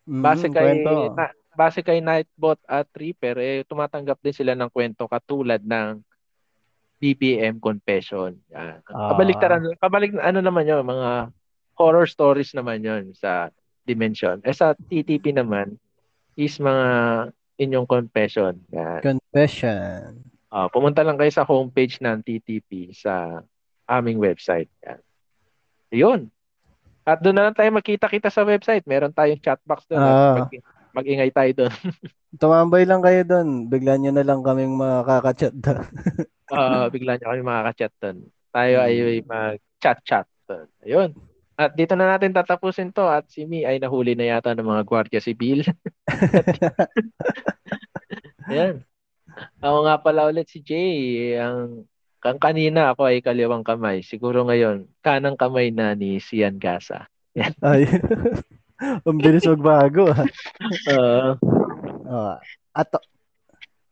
Base mm, kay kwento. na, base kay Nightbot at Reaper, eh, tumatanggap din sila ng kwento katulad ng BPM Confession. Yan. Ah. Kabaliktaran, kabalik ano naman yun, mga horror stories naman yun sa Dimension. Eh sa TTP naman is mga inyong confession. Yan. Confession. Ah, pumunta lang kayo sa homepage ng TTP sa aming website. Yan. Yun. At doon na lang tayo magkita-kita sa website. Meron tayong chat box doon. Ah. Mag- mag-ingay tayo doon. *laughs* Tumambay lang kayo doon. Bigla nyo na lang kaming makakachat doon. *laughs* Ah, bigla niyo kami makaka-chat doon. Tayo Hmm. ay mag-chat-chat doon. Ayun. At dito na natin tatapusin to at si Mi ay nahuli na yata ng mga gwardiya sibil. *laughs* Ayan. Ako nga pala ulit si Jay, ang Kang kanina ako ay kaliwang kamay. Siguro ngayon, kanang kamay na ni Sian Gasa. Ay. Ang bilis magbago. ah. *laughs* Oo. Ah, at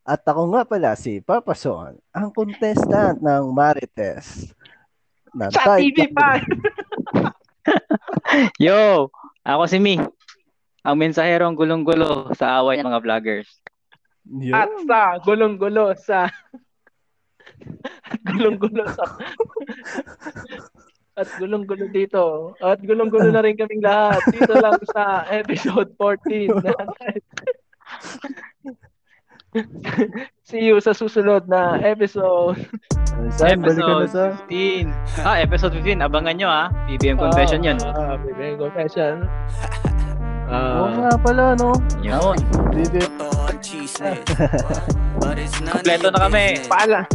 at ako nga pala si Papa Son, ang contestant ng Marites. Na sa TV pa! *laughs* Yo, ako si Mi. Ang mensahero ang gulong-gulo sa away ng mga vloggers. Yun. At sa gulong-gulo sa *laughs* gulong-gulo sa at gulong-gulo dito. At gulong-gulo na rin kaming lahat. Dito lang sa episode 14. *laughs* See you sa susunod na episode. Ka na sa... Episode 15. Ah, episode 15. Abangan nyo ha. PBM Confession yun. Ah, BBM Confession. *laughs* Oo Ah, nga pala, no? Yun. Of *laughs* Kompleto na kami. business.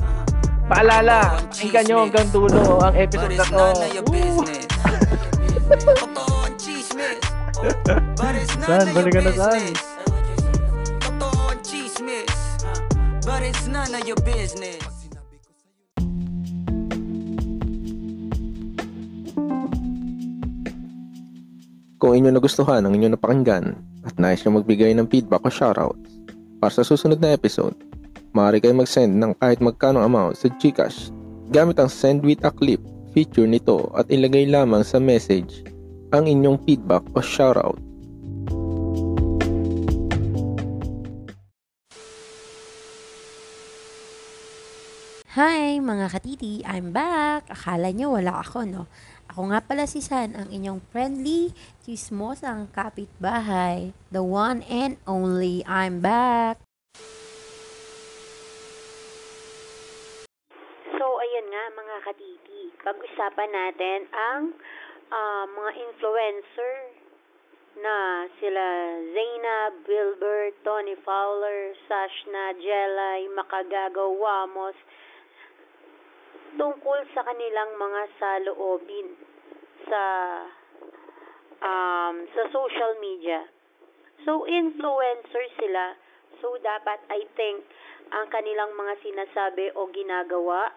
Paala. Paalala, hinggan nyo hanggang dulo ang But episode na it's to. none of your Woo! business. Totoo ang chismis. But it's San, none of your balik ka na, ang chismis. But it's none of your business. Kung inyo nagustuhan ang inyo napakinggan at nais nyo magbigay ng feedback o shoutout para sa susunod na episode, maaari kayo mag-send ng kahit magkano amount sa Gcash gamit ang Send with a Clip feature nito at ilagay lamang sa message ang inyong feedback o shoutout. Hi mga katiti, I'm back! Akala nyo wala ako, no? Ako nga pala si San, ang inyong friendly, chismosang kapitbahay. The one and only, I'm back! So, ayan nga mga katiti, pag-usapan natin ang ah, mga influencer na sila Zainab, Wilbert, Tony Fowler, Sashna, Jelay, Makagagaw, Wamos, tungkol sa kanilang mga saloobin sa um, sa social media. So, influencer sila. So, dapat, I think, ang kanilang mga sinasabi o ginagawa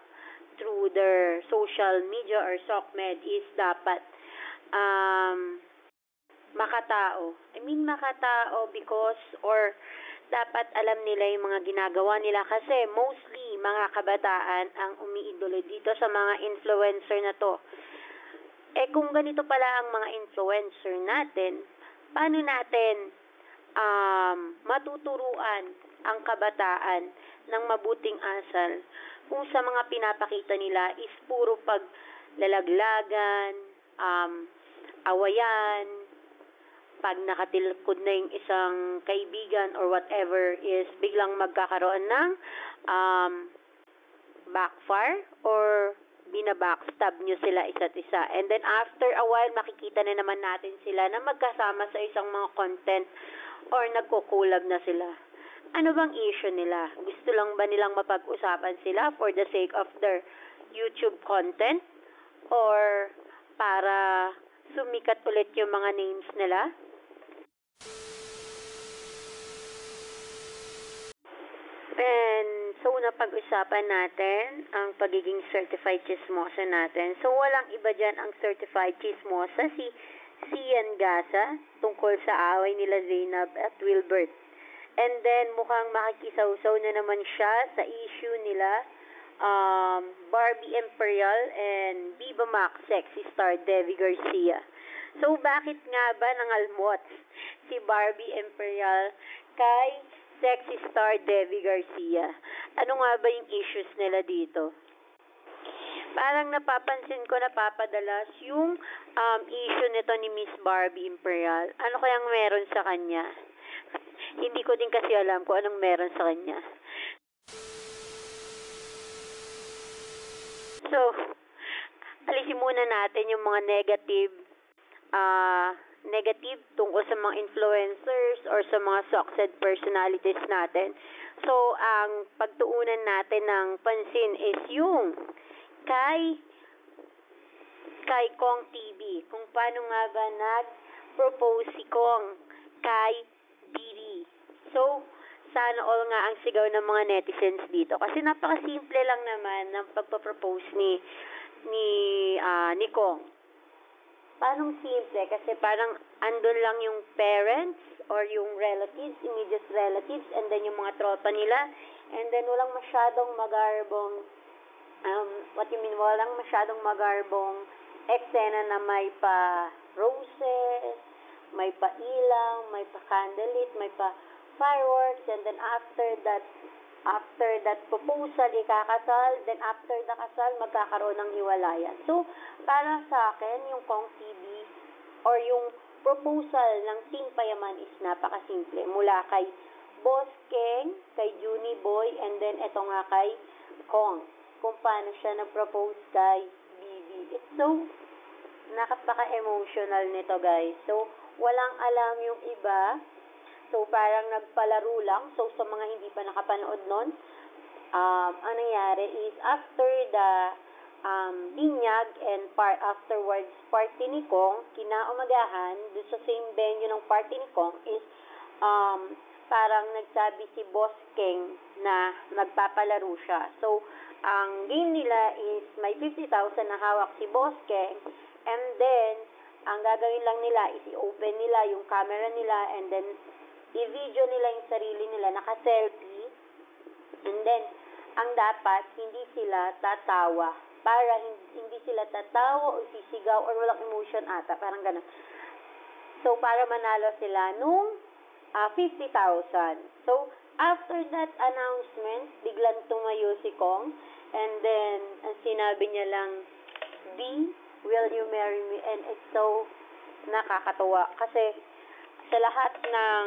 through their social media or SOCMED is dapat um, makatao. I mean, makatao because or dapat alam nila yung mga ginagawa nila kasi mostly mga kabataan ang umiidolo dito sa mga influencer na to. Eh kung ganito pala ang mga influencer natin, paano natin um, matuturuan ang kabataan ng mabuting asal kung sa mga pinapakita nila is puro paglalaglagan, um, awayan, pag nakatilkod na yung isang kaibigan or whatever is biglang magkakaroon ng um, backfire or binabackstab nyo sila isa't isa. And then after a while, makikita na naman natin sila na magkasama sa isang mga content or nagkukulab na sila. Ano bang issue nila? Gusto lang ba nilang mapag-usapan sila for the sake of their YouTube content? Or para sumikat ulit yung mga names nila? And so, napag-usapan natin ang pagiging certified chismosa natin. So, walang iba dyan ang certified chismosa, si Sian Gasa, tungkol sa away nila Zainab at Wilbert. And then, mukhang makikisawsaw na naman siya sa issue nila um, Barbie Imperial and Viva Max sexy star Debbie Garcia. So, bakit nga ba nangalmot si Barbie Imperial kay sexy star Debbie Garcia? Ano nga ba yung issues nila dito? Parang napapansin ko napapadalas yung um, issue nito ni Miss Barbie Imperial. Ano kayang meron sa kanya? Hindi ko din kasi alam kung anong meron sa kanya. So, alisin muna natin yung mga negative ah negative tungkol sa mga influencers or sa mga success personalities natin. So, ang pagtuunan natin ng pansin is yung kay kay Kong TV. Kung paano nga ba nag-propose si Kong kay Didi. So, sana all nga ang sigaw ng mga netizens dito. Kasi napaka-simple lang naman ng pagpapropose ni ni ah, ni Kong. Paano simple? Kasi parang andun lang yung parents or yung relatives, immediate relatives, and then yung mga tropa nila. And then walang masyadong magarbong, um, what you mean, walang masyadong magarbong eksena na may pa roses, may pa ilang, may pa candlelit, may pa fireworks, and then after that, after that proposal, ikakasal, then after the kasal, magkakaroon ng hiwalayan. So, para sa akin, yung Kong TV or yung proposal ng Team Payaman is napakasimple. Mula kay Boss Keng, kay Juni Boy, and then eto nga kay Kong. Kung paano siya nag-propose kay Bibi. It's so nakapaka-emotional nito guys. So, walang alam yung iba. So, parang nagpalaro lang. So, sa mga hindi pa nakapanood nun, um, ang nangyari is after the um, binyag and par afterwards party ni Kong, kinaumagahan, doon sa same venue ng party ni Kong is um, parang nagsabi si Boss King na magpapalaro siya. So, ang game nila is may 50,000 na hawak si Boss King and then, ang gagawin lang nila is i-open nila yung camera nila and then i-video nila yung sarili nila, naka-selfie. And then, ang dapat, hindi sila tatawa. Para hindi, sila tatawa o sisigaw or walang emotion ata. Parang ganun. So, para manalo sila nung ah, 50,000. So, after that announcement, biglang tumayo si Kong. And then, ang sinabi niya lang, B, will you marry me? And it's so nakakatuwa. Kasi, sa lahat ng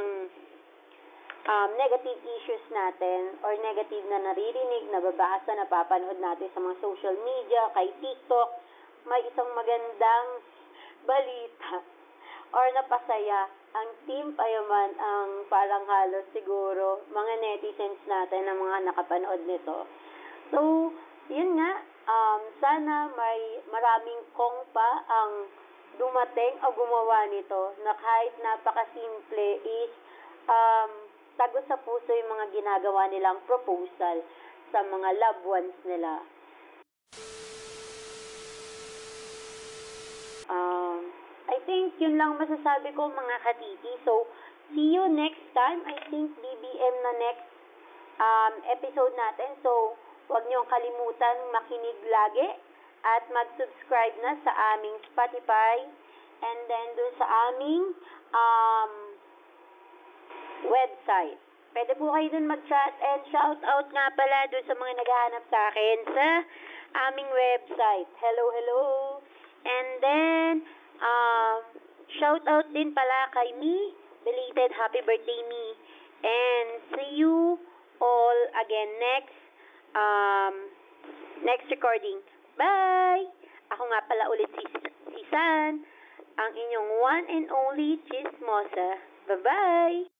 um, negative issues natin or negative na naririnig, nababasa, napapanood natin sa mga social media, kay TikTok, may isang magandang balita *laughs* or napasaya ang team Payaman ang parang halos siguro mga netizens natin na mga nakapanood nito. So, yun nga, um, sana may maraming kong pa ang dumating o gumawa nito na kahit napakasimple is um, tago sa puso yung mga ginagawa nilang proposal sa mga loved ones nila. Um, I think yun lang masasabi ko mga katiti. So, see you next time. I think BBM na next um, episode natin. So, huwag niyong kalimutan makinig lagi at mag-subscribe na sa aming Spotify and then dun sa aming um, website. Pwede po kayo dun mag-chat and shout out nga pala dun sa mga naghahanap sa akin sa aming website. Hello, hello. And then, um, shout out din pala kay me. Belated happy birthday me. And see you all again next um, next recording. Bye! Ako nga pala ulit si, si San, ang inyong one and only chismosa. Bye-bye!